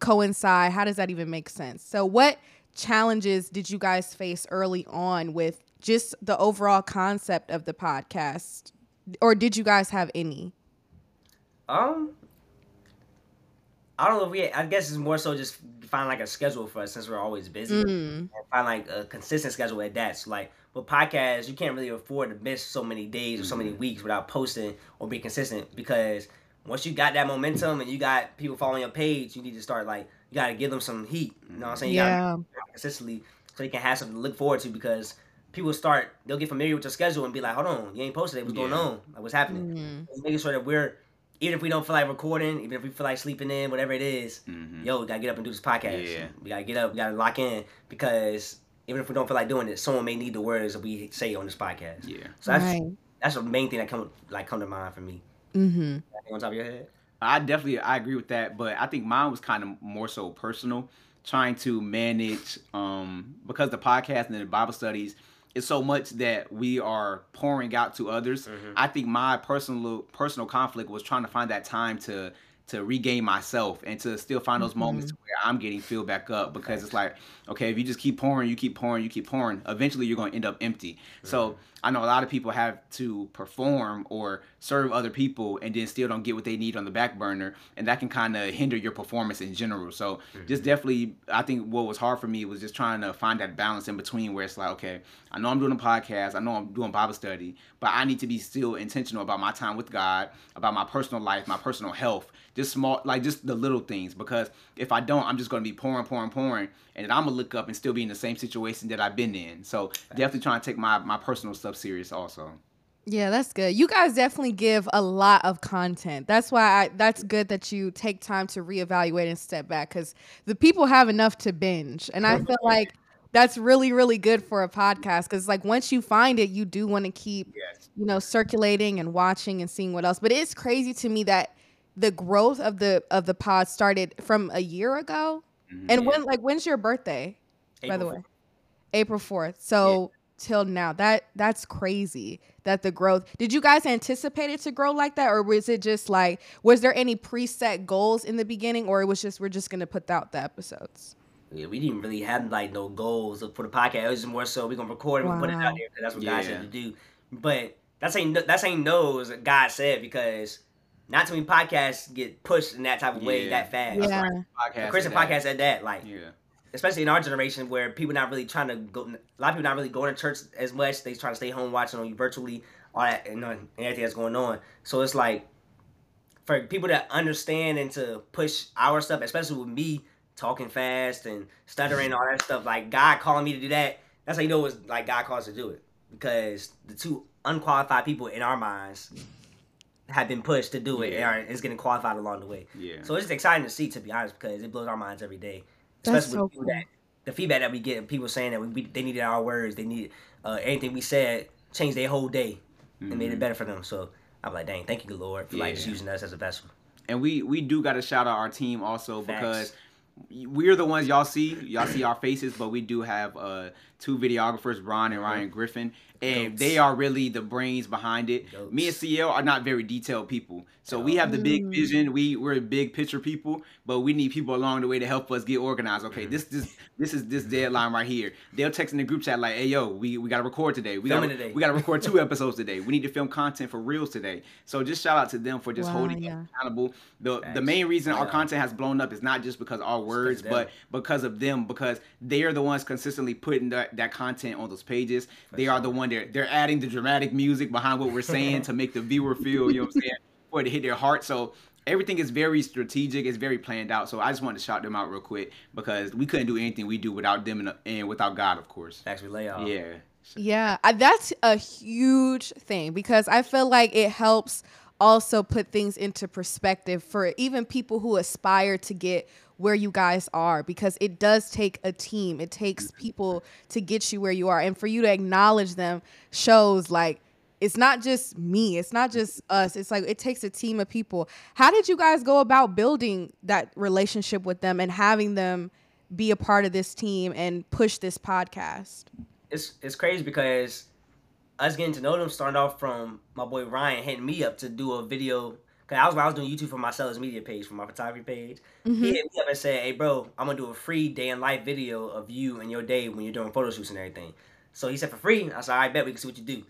coincide? How does that even make sense? So, what challenges did you guys face early on with just the overall concept of the podcast? Or did you guys have any? Um, I don't know if we. I guess it's more so just find like a schedule for us since we're always busy. Mm. Find like a consistent schedule at that. So like with podcasts, you can't really afford to miss so many days or so many weeks without posting or be consistent because once you got that momentum and you got people following your page, you need to start like you got to give them some heat. You know what I'm saying? You Yeah. gotta consistently so you can have something to look forward to because people start they'll get familiar with your schedule and be like, hold on, you ain't posted it. What's going on? Like what's happening? Mm. Making sure that we're even if we don't feel like recording, even if we feel like sleeping in, whatever it is, Mhm. yo, we gotta get up and do this podcast. Yeah. We gotta get up, we gotta lock in because even if we don't feel like doing it, someone may need the words that we say on this podcast. Yeah. So that's Right. that's the main thing that come like come to mind for me. Mm-hmm. On top of your head? I definitely I agree with that, but I think mine was kind of more so personal, trying to manage um because the podcast and the Bible studies is so much that we are pouring out to others. Mhm. I think my personal personal conflict was trying to find that time to to regain myself and to still find those moments mm-hmm. where I'm getting filled back up because it's like, okay, if you just keep pouring, you keep pouring, you keep pouring, eventually you're going to end up empty. So I know a lot of people have to perform or serve other people and then still don't get what they need on the back burner, and that can kind of hinder your performance in general. So just mm-hmm. definitely, I think what was hard for me was just trying to find that balance in between where it's like, okay, I know I'm doing a podcast, I know I'm doing Bible study, but I need to be still intentional about my time with God, about my personal life, my personal health, just small, like just the little things. Because if I don't, I'm just going to be pouring, pouring, pouring, and then I'm gonna look up and still be in the same situation that I've been in. So definitely trying to take my my personal stuff serious also. Yeah, that's good. You guys definitely give a lot of content. That's why I, that's good that you take time to reevaluate and step back because the people have enough to binge, and I feel like that's really really good for a podcast because like once you find it, you do want to keep Yes. you know circulating and watching and seeing what else. But it's crazy to me that the growth of the of the pod started from a year ago. Mhm. And when like when's your birthday? by the April way april 4th so till now that that's crazy that the growth did you guys anticipate it to grow like that or was it just like was there any preset goals in the beginning or it was just we're just gonna put out the episodes Yeah, we didn't really have like no goals for the podcast. It was just more so we're gonna record and we put it out there because that's what God Yeah. said to do. But that's ain't that's ain't knows that God said because not too many podcasts get pushed in that type of way Yeah. that fast. yeah Podcast A Christian and that. podcast at that, like Yeah. especially in our generation where people not really trying to go. A lot of people not really going to church as much. They try to stay home watching on you virtually, all that and, and everything that's going on. So it's like for people that understand and to push our stuff, especially with me talking fast and stuttering all that stuff. Like God calling me to do that. That's how you know it's like God calls to do it because the two unqualified people in our minds have been pushed to do it Yeah. and are, is getting qualified along the way. Yeah. So it's just exciting to see, to be honest, because it blows our minds every day. That's Especially so with cool. that the feedback that we get, people saying that we, we they needed our words, they needed uh, anything we said changed their whole day and made it Mhm. better for them. So I'm like, dang, thank you, Lord, for like just using us as a vessel. And we we do got to shout out our team also Facts. because we're the ones y'all see. Y'all see our faces, but we do have uh two videographers, Ron and Ryan Griffin, and Goats. they are really the brains behind it. Goats. Me and CL are not very detailed people, so we have the big Mm. vision. We we're big picture people, but we need people along the way to help us get organized. Mm-hmm. Okay, this this this is this deadline right here. They'll text in the group chat like, "Hey yo, we we got to record today. We got today. we got to record two episodes today. We need to film content for reels today." So just shout out to them for just Wow, holding yeah. us accountable. The the main reason our content has blown up is not just because our words, but because of them. Because they are the ones consistently putting that, that content on those pages. they are the one they're they're adding the dramatic music behind what we're saying to make the viewer feel. You know what I'm saying? For it to hit their heart. So. Everything is very strategic. It's very planned out. So I just wanted to shout them out real quick because we couldn't do anything we do without them and, and without God, of course. Actually, lay off. Yeah. Yeah, that's a huge thing because I feel like it helps also put things into perspective for even people who aspire to get where you guys are because it does take a team. It takes people to get you where you are and for you to acknowledge them shows like it's not just me, it's not just us. It's like it takes a team of people. How did you guys go about building that relationship with them and having them be a part of this team and push this podcast? it's it's crazy because us getting to know them started off from my boy Ryan hitting me up to do a video. Cause I was I was doing YouTube for my Sellers Media page for my photography page. Mm-hmm. He hit me up and said, "Hey, bro, I'm gonna do a free day in life video of you and your day when you're doing photo shoots and everything." So he said for free. I said, "I bet we can see what you do."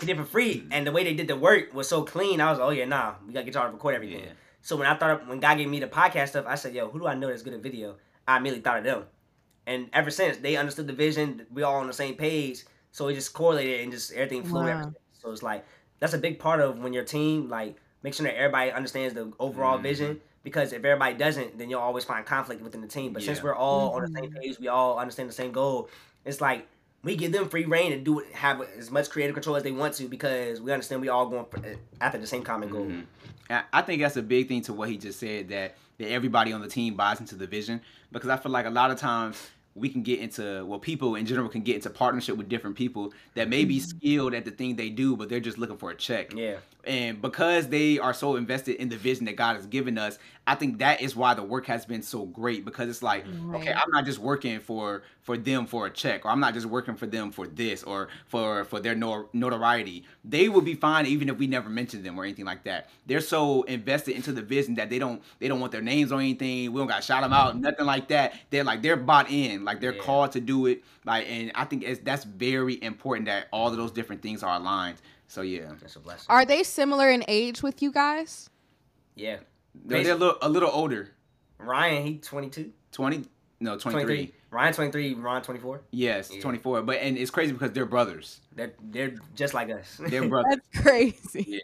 He did for free, and the way they did the work was so clean. I was, like, "Oh yeah, nah, we gotta get y'all to record everything." Yeah. So when I thought when God gave me the podcast stuff, I said, "Yo, who do I know that's good at video?" I immediately thought of them, and ever since they understood the vision, we all on the same page. So it just correlated and just everything flowed. Wow. ever. So it's like that's a big part of when your team like make sure that everybody understands the overall Mhm. vision. Because if everybody doesn't, then you'll always find conflict within the team. But since we're all on the same page, we all understand the same goal. It's like we give them free reign to do it, have as much creative control as they want to because we understand we all going after the same common goal. Mhm. I- I think that's a big thing to what he just said that that everybody on the team buys into the vision because I feel like a lot of times we can get into well people in general can get into partnership with different people that may be mm-hmm. skilled at the thing they do but they're just looking for a check. Yeah, and because they are so invested in the vision that God has given us, I think that is why the work has been so great because it's like, okay, I'm not just working for for them for a check, or I'm not just working for them for this or for for their nor- notoriety. They will be fine even if we never mention them or anything like that. They're so invested into the vision that they don't they don't want their names on anything. We don't got to shout them out, nothing like that. They're like they're bought in, like they're Yeah. called to do it. Like, and I think it's, that's very important that all of those different things are aligned. So yeah. that's a blessing. Are they similar in age with you guys? Yeah, They're, they're a, little, a little older. Ryan he 22, 20? No, 23. 23. Ryan 23, Ron 24. Yes, Yeah. 24. But and it's crazy because they're brothers. They're they're just like us. They're brothers. That's crazy. Yeah.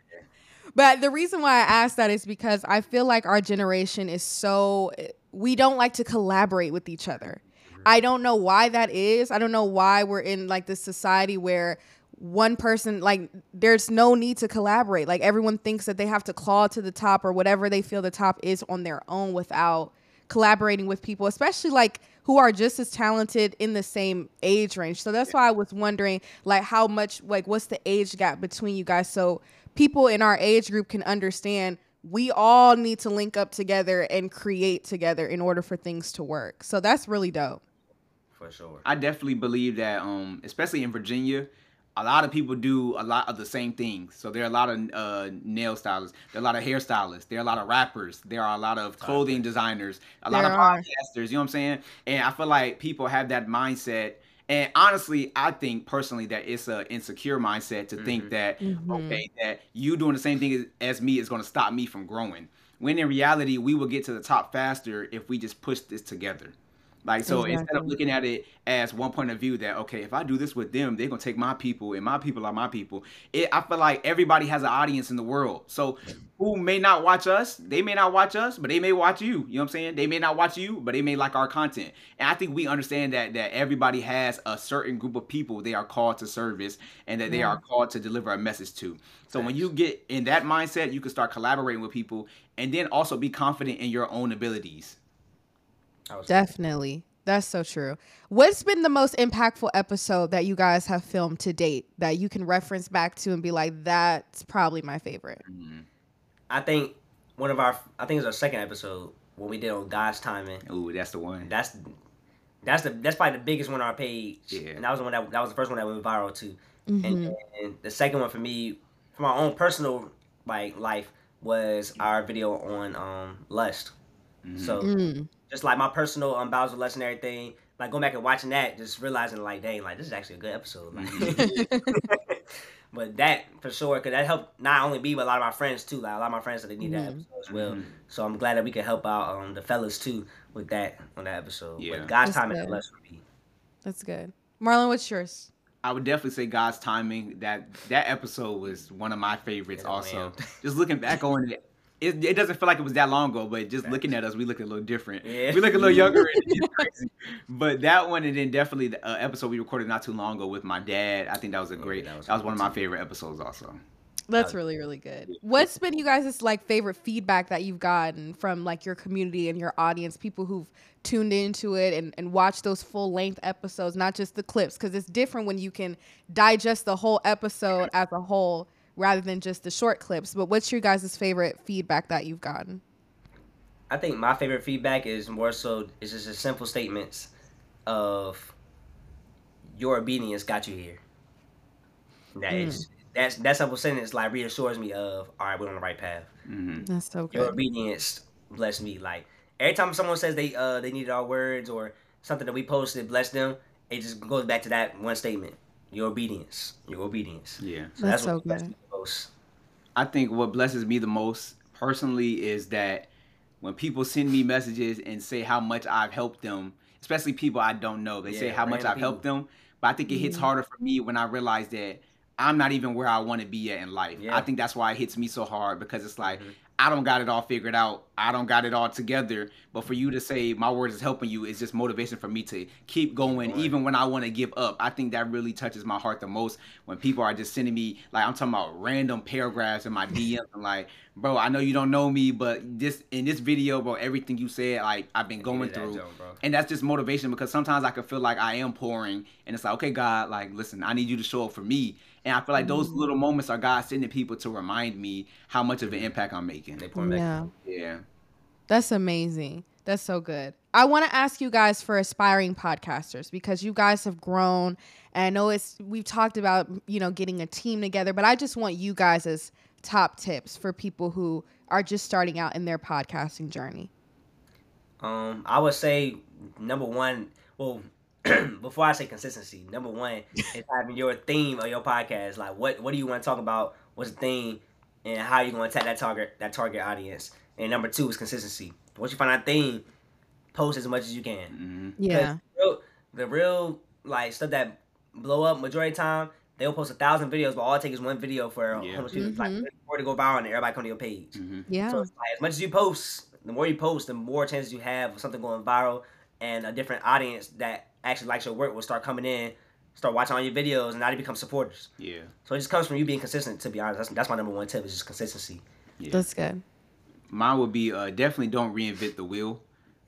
But the reason why I asked that is because I feel like our generation is so we don't like to collaborate with each other. Mm-hmm. I don't know why that is. I don't know why we're in like this society where one person like there's no need to collaborate. Like everyone thinks that they have to claw to the top or whatever they feel the top is on their own without collaborating with people, especially like who are just as talented in the same age range. So that's why I was wondering like how much like what's the age gap between you guys so people in our age group can understand we all need to link up together and create together in order for things to work. So that's really dope. For sure. I definitely believe that, um, especially in Virginia, a lot of people do a lot of the same things. So there are a lot of uh, nail stylists, there are a lot of hairstylists, there are a lot of rappers, there are a lot of clothing designers, a lot of are. podcasters. You know what I'm saying? And I feel like people have that mindset. And honestly, I think personally that it's a insecure mindset to think that okay, that you doing the same thing as, as me is going to stop me from growing. When in reality, we will get to the top faster if we just push this together. Like so, instead of looking at it as one point of view that okay, if I do this with them, they're gonna take my people, and my people are my people. It, I feel like everybody has an audience in the world. So who may not watch us, they may not watch us, but they may watch you. You know what I'm saying? They may not watch you, but they may like our content. And I think we understand that that everybody has a certain group of people they are called to service, and that they are called to deliver a message to. So when you get in that mindset, you can start collaborating with people, and then also be confident in your own abilities. I was Definitely. That's so true. What's been the most impactful episode that you guys have filmed to date that you can reference back to and be like, that's probably my favorite? I think one of our I think it was our second episode when we did on God's timing. Ooh, that's the one. That's that's the that's probably the biggest one on our page. Yeah. And that was the one that that was the first one that went viral too. Mhm. And, and the second one for me, for my own personal like life, was our video on um lust. Mhm. So Mm. Just like my personal um bowels of lust and everything, like going back and watching that, just realizing like, dang, like this is actually a good episode. Like, but that for sure, cause that helped not only me but a lot of my friends too. Like a lot of my friends that they need that Mhm. episode as well. Mhm. So I'm glad that we could help out um the fellas too with that on that episode. Yeah. But God's That's time good. and lust for me. That's good. Marlon, what's yours? I would definitely say God's timing. That that episode was one of my favorites. Yeah, also, man. just looking back on it, it, it doesn't feel like it was that long ago. But just looking at us, we look a little different. Yeah. We look a little younger. and it's crazy. But that one, and then definitely the uh, episode we recorded not too long ago with my dad. I think that was a great. that that was was, one of my favorite episodes. Also, That's Uh, really, really good. What's been you guys' like favorite feedback that you've gotten from like your community and your audience, people who've tuned into it and, and watched those full length episodes, not just the clips, because it's different when you can digest the whole episode as a whole rather than just the short clips. But what's your guys' favorite feedback that you've gotten? I think my favorite feedback is more so it's just the simple statements of your obedience got you here. That Mm. is that's that simple sentence like reassures me of all right, we're on the right path. hmm That's so Your obedience blessed me. Like every time someone says they uh they needed our words or something that we posted blessed them, it just goes back to that one statement. Your obedience. Your obedience. yeah. So That's so what good. me the most. I think what blesses me the most personally is that when people send me messages and say how much I've helped them, especially people I don't know, they say how much I've helped them. But I think it hits Mhm. harder for me when I realize that I'm not even where I want to be at in life. Yeah. I think that's why it hits me so hard because it's like Mhm. I don't got it all figured out. I don't got it all together. But for you to say my words is helping you is just motivation for me to keep going, going. even when I want to give up. I think that really touches my heart the most when people are just sending me like I'm talking about random paragraphs in my DMs and like, bro, I know you don't know me, but this in this video, bro, everything you said, like I've been going through. joke. And that's just motivation because sometimes I can feel like I am pouring, and it's like, okay, God, like, listen, I need you to show up for me. And I feel like those Mhm. little moments are God sending people to remind me how much of an impact I'm making. They pour back. Yeah. Yeah. That's amazing. That's so good. I want to ask you guys for aspiring podcasters because you guys have grown and I know it's we've talked about, you know, getting a team together, but I just want you guys as top tips for people who are just starting out in their podcasting journey. Um, I would say number one. Well, before I say consistency, number one is having your theme of your podcast. Like, what what do you want to talk about? What's the theme, and how you going to attack that target that target audience? And number two is consistency. Once you find that theme, post as much as you can. hmm Yeah. The real, the real like stuff that blow up majority of the time, they'll post a thousand videos, but all it takes is one video for Yeah. yeah. people. Like, for it to go viral and everybody come to your page. hmm Yeah. So it's like, as much as you post, the more you post, the more chances you have of something going viral, and a different audience that actually likes your work will start coming in, start watching all your videos, and now they become supporters. Yeah. So it just comes from you being consistent. To be honest, that's, that's my number one tip is just consistency. Yeah. That's good. Mine would be uh, definitely don't reinvent the wheel.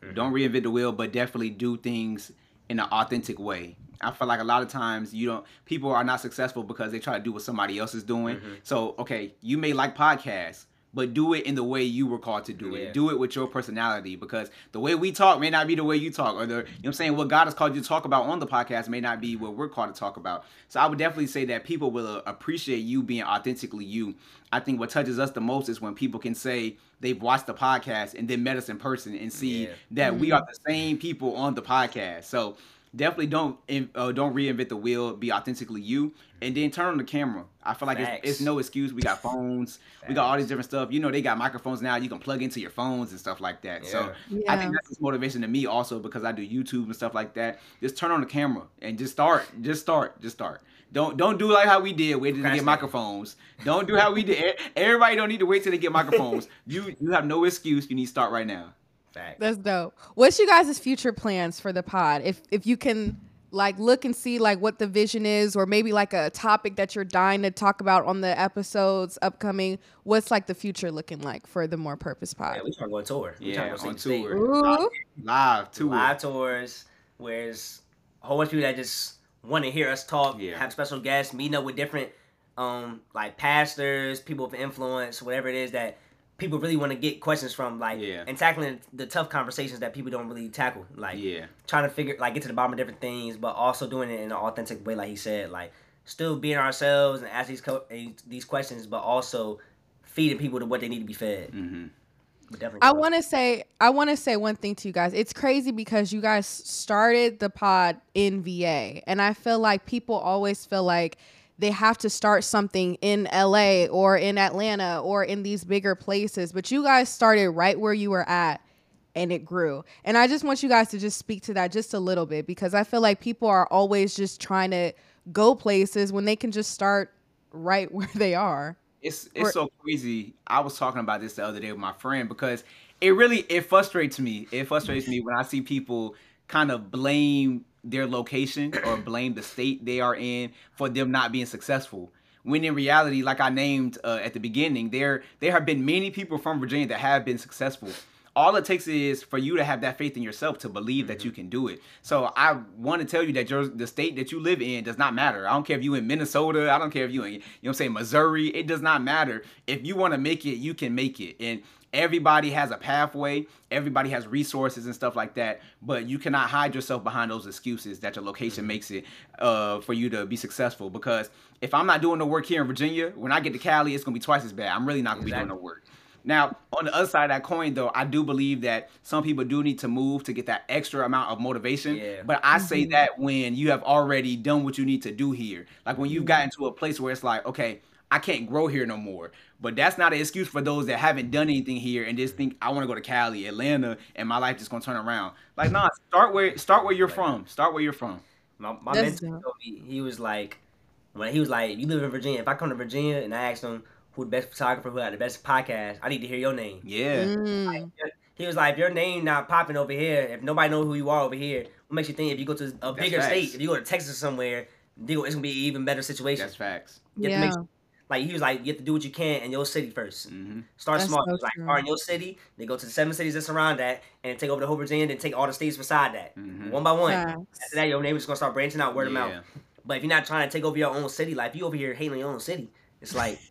Mhm. Don't reinvent the wheel, but definitely do things in an authentic way. I feel like a lot of times you don't people are not successful because they try to do what somebody else is doing. Mhm. So okay, you may like podcasts, but do it in the way you were called to do Yeah. it. Do it with your personality because the way we talk may not be the way you talk, or the you know what I'm saying what God has called you to talk about on the podcast may not be what we're called to talk about. So I would definitely say that people will uh, appreciate you being authentically you. I think what touches us the most is when people can say they've watched the podcast and then met us in person and see Yeah. that we Mhm. are the same people on the podcast. So definitely don't uh, don't reinvent the wheel. Be authentically you, and then turn on the camera. I feel like it's, it's no excuse. We got phones. We got all these different stuff. You know, they got microphones now. You can plug into your phones and stuff like that. So Yeah. I think that's just motivation to me also because I do YouTube and stuff like that. Just turn on the camera and just start. Just start. Just start. Don't don't do like how we did. Wait till they get microphones. Don't do how we did. Everybody don't need to wait till they get microphones. You you have no excuse. You need to start right now. Fact. That's dope. What's you guys' future plans for the pod? If if you can like look and see like what the vision is or maybe like a topic that you're dying to talk about on the episodes upcoming, what's like the future looking like for the more purpose pod? Yeah, we trying to go on tour. We Yeah, trying to go on state to tour. Ooh. Live too. live tours, where it's a whole bunch of people that just want to hear us talk, Yeah. have special guests, meeting up with different, um, like pastors, people of influence, whatever it is that people really want to get questions from, like, Yeah. and tackling the tough conversations that people don't really tackle, like Yeah. trying to figure, like, get to the bottom of different things, but also doing it in an authentic way, like he said, like still being ourselves and ask these co- these questions, but also feeding people to what they need to be fed. hmm I want to say I want to say one thing to you guys. It's crazy because you guys started the pod in VA, and I feel like people always feel like they have to start something in LA or in Atlanta or in these bigger places, but you guys started right where you were at and it grew. And I just want you guys to just speak to that just a little bit because I feel like people are always just trying to go places when they can just start right where they are. It's it's Or- so crazy. I was talking about this the other day with my friend because it really it frustrates me. It frustrates me when I see people kind of blame their location or blame the state they are in for them not being successful. When in reality, like I named uh, at the beginning, there there have been many people from Virginia that have been successful. All it takes is for you to have that faith in yourself to believe that you can do it. So I want to tell you that your the state that you live in does not matter. I don't care if you in Minnesota. I don't care if you in you know what I'm saying Missouri. It does not matter. If you want to make it, you can make it. And everybody has a pathway. Everybody has resources and stuff like that. But you cannot hide yourself behind those excuses that your location mm-hmm. makes it uh, for you to be successful. Because if I'm not doing the work here in Virginia, when I get to Cali, it's gonna be twice as bad. I'm really not gonna be doing the work. Now, on the other side of that coin, though, I do believe that some people do need to move to get that extra amount of motivation. Yeah. But I say mm-hmm. that when you have already done what you need to do here. Like when you've mm-hmm. gotten to a place where it's like, okay, I can't grow here no more. But that's not an excuse for those that haven't done anything here and just think I want to go to Cali, Atlanta, and my life just gonna turn around. Like, nah, start where start where you're from. Start where you're from. My, my That's mentor dope. told me he was like, when he was like, you live in Virginia. If I come to Virginia and I asked him who the best photographer, who had the best podcast, I need to hear your name. Yeah. Mm. He was like, if your name not popping over here, if nobody know who you are over here, what makes you think if you go to a bigger state, if you go to Texas or somewhere, it's gonna be an even better situation. That's facts. You have to Yeah. make- like he was like, you have to do what you can in your city first. hmm Start That's small. so like true. start in your city, then go to the seven cities that surround that, and take over the whole Virginia, then take all the states beside that, Mhm. one by one. Facts. After that, your neighbors gonna start branching out word of Yeah. mouth. But if you're not trying to take over your own city, like if you over here hating on your own city, it's like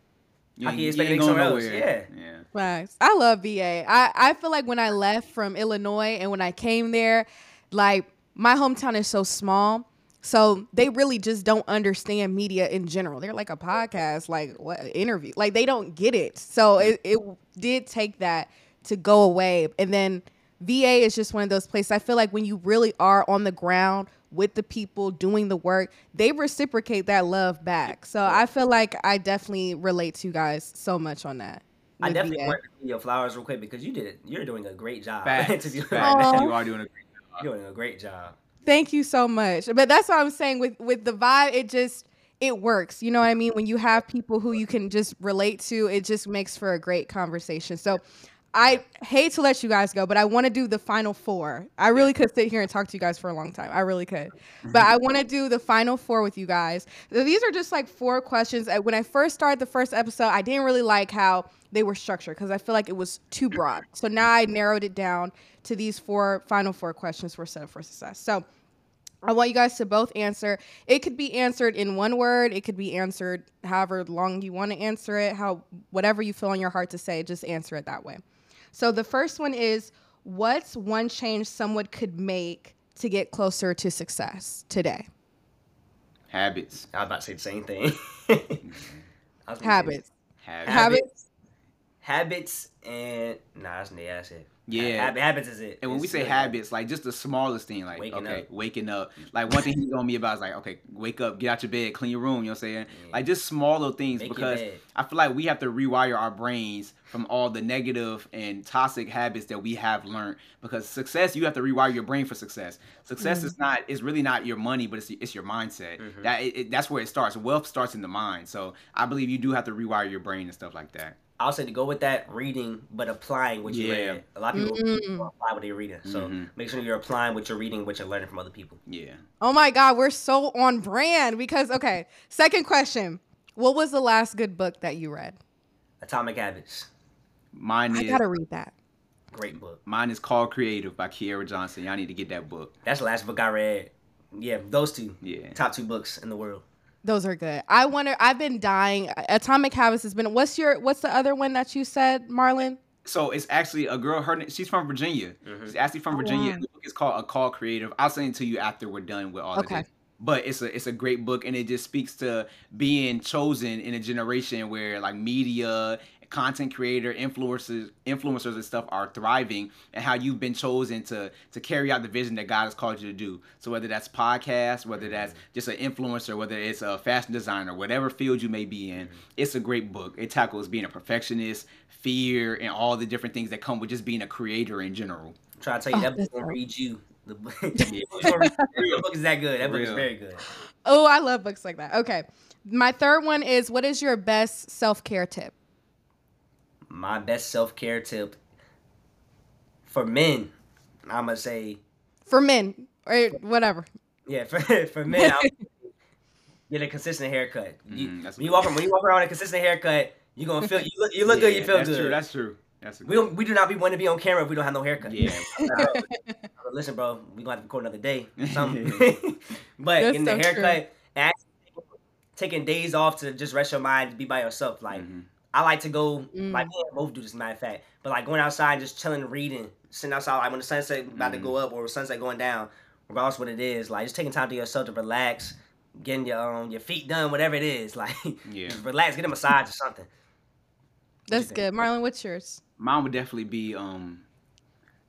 You, How can you you expect ain't to make going somewhere else? nowhere. Yeah. Yeah. Facts. I love VA. I, I feel like when I left from Illinois and when I came there, like my hometown is so small. So they really just don't understand media in general. They're like a podcast, like what interview. Like they don't get it. So it, it did take that to go away. And then VA is just one of those places. I feel like when you really are on the ground with the people doing the work, they reciprocate that love back. So I feel like I definitely relate to you guys so much on that. I definitely VA. want to give your flowers real quick because you did it. You're doing a great job. Facts. Facts. You are doing a great job. You're doing a great job. Thank you so much. But that's what I'm saying with with the vibe. It just it works. You know what I mean? When you have people who you can just relate to, it just makes for a great conversation. So. I hate to let you guys go, but I want to do the final four. I really could sit here and talk to you guys for a long time. I really could. But I want to do the final four with you guys. So these are just like four questions. When I first started the first episode, I didn't really like how they were structured because I feel like it was too broad. So now I narrowed it down to these four final four questions for Set Up for Success. So I want you guys to both answer. It could be answered in one word. It could be answered however long you want to answer it. How whatever you feel in your heart to say, just answer it that way. So the first one is what's one change someone could make to get closer to success today? Habits. I was about to say the same thing. Mm-hmm. I was gonna say Habits. Habits. Habits. Habits and nah, that's yeah, that's it. Yeah. Hab- habits is it. And when we say really- habits, like just the smallest thing, like Waking okay, up. waking up. Like one thing he told me about is like, okay, wake up, get out your bed, clean your room. You know what I'm saying? Yeah. Like just small little things Make because. I feel like we have to rewire our brains from all the negative and toxic habits that we have learned. Because success, you have to rewire your brain for success. Success is not, it's really not your money, but it's it's your mindset. Mhm. That it- that's where it starts. Wealth starts in the mind. So I believe you do have to rewire your brain and stuff like that. I'll say to go with that reading, but applying what you Yeah. read. A lot of people Mm. don't apply what they're reading, so Mhm. make sure you're applying what you're reading, what you're learning from other people. Yeah. Oh my God, we're so on brand because okay. Second question: What was the last good book that you read? Atomic Habits, Mine I is gotta read that. great book. mine is called Creative by Kiera Johnson. Y'all need to get that book. That's the last book I read. Yeah, those two Yeah. top two books in the world. Those are good. I wonder. I've been dying. Atomic Habits has been. What's your? What's the other one that you said, Marlon? So it's actually a girl. Her she's from Virginia. Mhm. She's actually from Oh, Virginia. wow. The book is called A Call Creative. I'll send it to you after we're done with all Okay. this. But it's a it's a great book and it just speaks to being chosen in a generation where like media, content creator, influencers, influencers and stuff are thriving and how you've been chosen to to carry out the vision that God has called you to do. So whether that's podcast, whether that's mm-hmm. just an influencer, whether it's a fashion designer, whatever field you may be in, mm-hmm. it's a great book. It tackles being a perfectionist, fear, and all the different things that come with just being a creator in general. I'm trying to tell you Oh, that book will read you. The book, the book is that good. That book is very good. Oh, I love books like that. Okay. My third one is what is your best self care tip? My best self care tip for men, I'm gonna say, For men or whatever. yeah, for for men, get a consistent haircut. You, Mhm, that's when you walk when you walk around with a consistent haircut, you gonna feel you look you look good, you Yeah, feel that's good. True, that's true. That's a we don't we do not be want to be on camera if we don't have no haircut. Yeah. Listen, bro, we gonna have to record another day. Something. but That's getting the so true. haircut, actually taking days off to just rest your mind, be by yourself. Like Mhm. I like to go, Mm. like we both do this, matter of fact. But like going outside, just chilling, reading, sitting outside, like when the sunset about to Mhm. go up or the sunset going down, regardless what it is, like just taking time to yourself to relax, getting your um your feet done, whatever it is, like Yeah. just relax, get a massage or something. That's good. Marlon, what's yours? Mine would definitely be um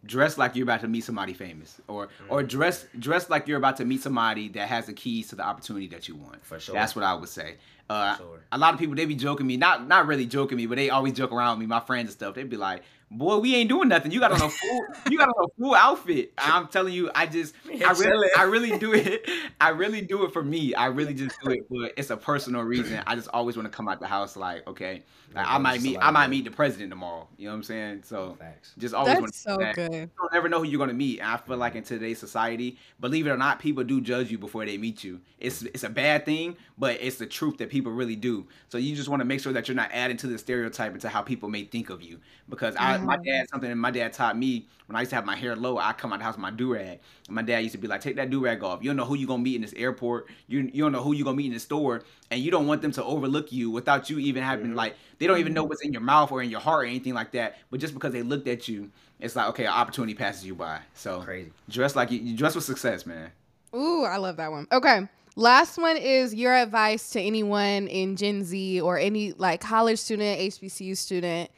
dress like you're about to meet somebody famous or or dress dress like you're about to meet somebody that has the keys to the opportunity that you want. For sure. That's what I would say. Uh, sure. A lot of people they be joking me, not not really joking me, but they always joke around me. My friends and stuff, they'd be like, "Boy, we ain't doing nothing. You got on a full, you got on a full outfit." I'm telling you, I just, I really. I really do it. I really do it for me. I really just do it, but it's a personal reason. I just always want to come out the house like, okay, like, I might meet, I might meet the president tomorrow. You know what I'm saying? So Facts. just always want That's so good. you don't never know who you're gonna meet. And I feel like in today's society, believe it or not, people do judge you before they meet you. It's it's a bad thing, but it's the truth that people really do. So you just want to make sure that you're not adding to the stereotype into how people may think of you. Because I my mm-hmm. dad something that my dad taught me when I used to have my hair low, I come out of the house with my do rag. And my dad used to be like, take that do rag off. You don't know who you're gonna meet in this airport. You you don't know who you're gonna meet in the store, and you don't want them to overlook you without you even having Mhm. like they don't even know what's in your mouth or in your heart or anything like that. But just because they looked at you, it's like okay, an opportunity passes you by. So Crazy. dress like you, you dress with success, man. Ooh, I love that one. Okay. Last one is your advice to anyone in Gen Z or any like college student, HBCU student,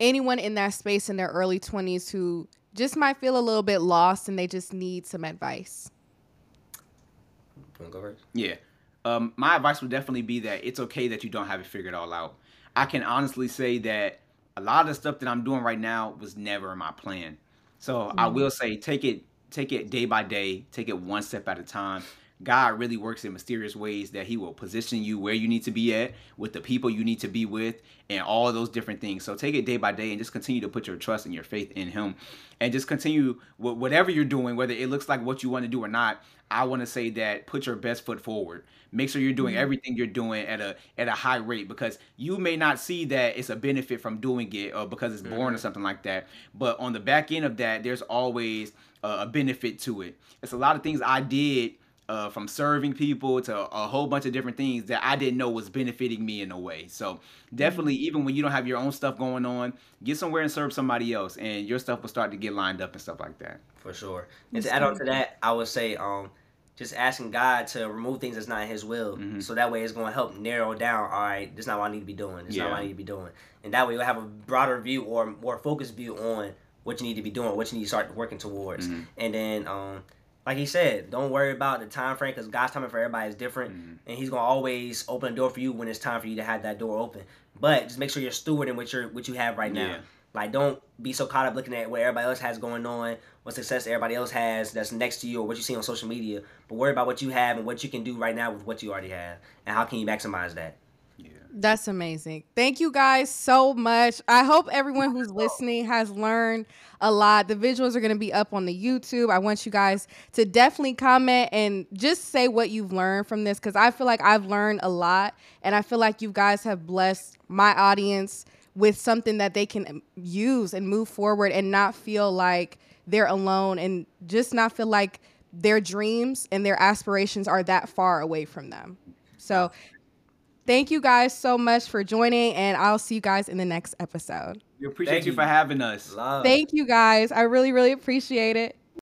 anyone in that space in their early 20s who just might feel a little bit lost and they just need some advice. You wanna go first? Yeah. Um, my advice would definitely be that it's okay that you don't have it figured all out. I can honestly say that a lot of the stuff that I'm doing right now was never in my plan. So I will say take it take it day by day, take it one step at a time. God really works in mysterious ways that he will position you where you need to be at with the people you need to be with and all those different things. So take it day by day and just continue to put your trust and your faith in him and just continue with whatever you're doing, whether it looks like what you want to do or not. I want to say that put your best foot forward. Make sure you're doing mm-hmm. everything you're doing at a at a high rate because you may not see that it's a benefit from doing it or because it's boring or mm-hmm. something like that. But on the back end of that, there's always a benefit to it. It's a lot of things I did uh, from serving people to a whole bunch of different things that I didn't know was benefiting me in a way. So definitely, even when you don't have your own stuff going on, get somewhere and serve somebody else, and your stuff will start to get lined up and stuff like that. For sure. And to add on to that, I would say um just asking God to remove things that's not in His will, Mhm. so that way it's going to help narrow down. All right, this is not what I need to be doing. This is not what I need to be doing, and that way you'll have a broader view or more focused view on what you need to be doing, what you need to start working towards, Mhm. and then um like he said, don't worry about the time frame because God's timing for everybody is different, Mhm. and He's gonna always open a door for you when it's time for you to have that door open. But just make sure you're stewarding what you're what you have right now. Yeah. Like, don't be so caught up looking at what everybody else has going on, what success everybody else has that's next to you, or what you see on social media. But worry about what you have and what you can do right now with what you already have, and how can you maximize that. That's amazing. Thank you guys so much. I hope everyone who's listening has learned a lot. The visuals are going to be up on the YouTube. I want you guys to definitely comment and just say what you've learned from this because I feel like I've learned a lot and I feel like you guys have blessed my audience with something that they can use and move forward and not feel like they're alone and just not feel like their dreams and their aspirations are that far away from them. So thank you guys so much for joining, and I'll see you guys in the next episode. We appreciate Thank you you. for having us. Love. Thank you guys. I really, really appreciate it.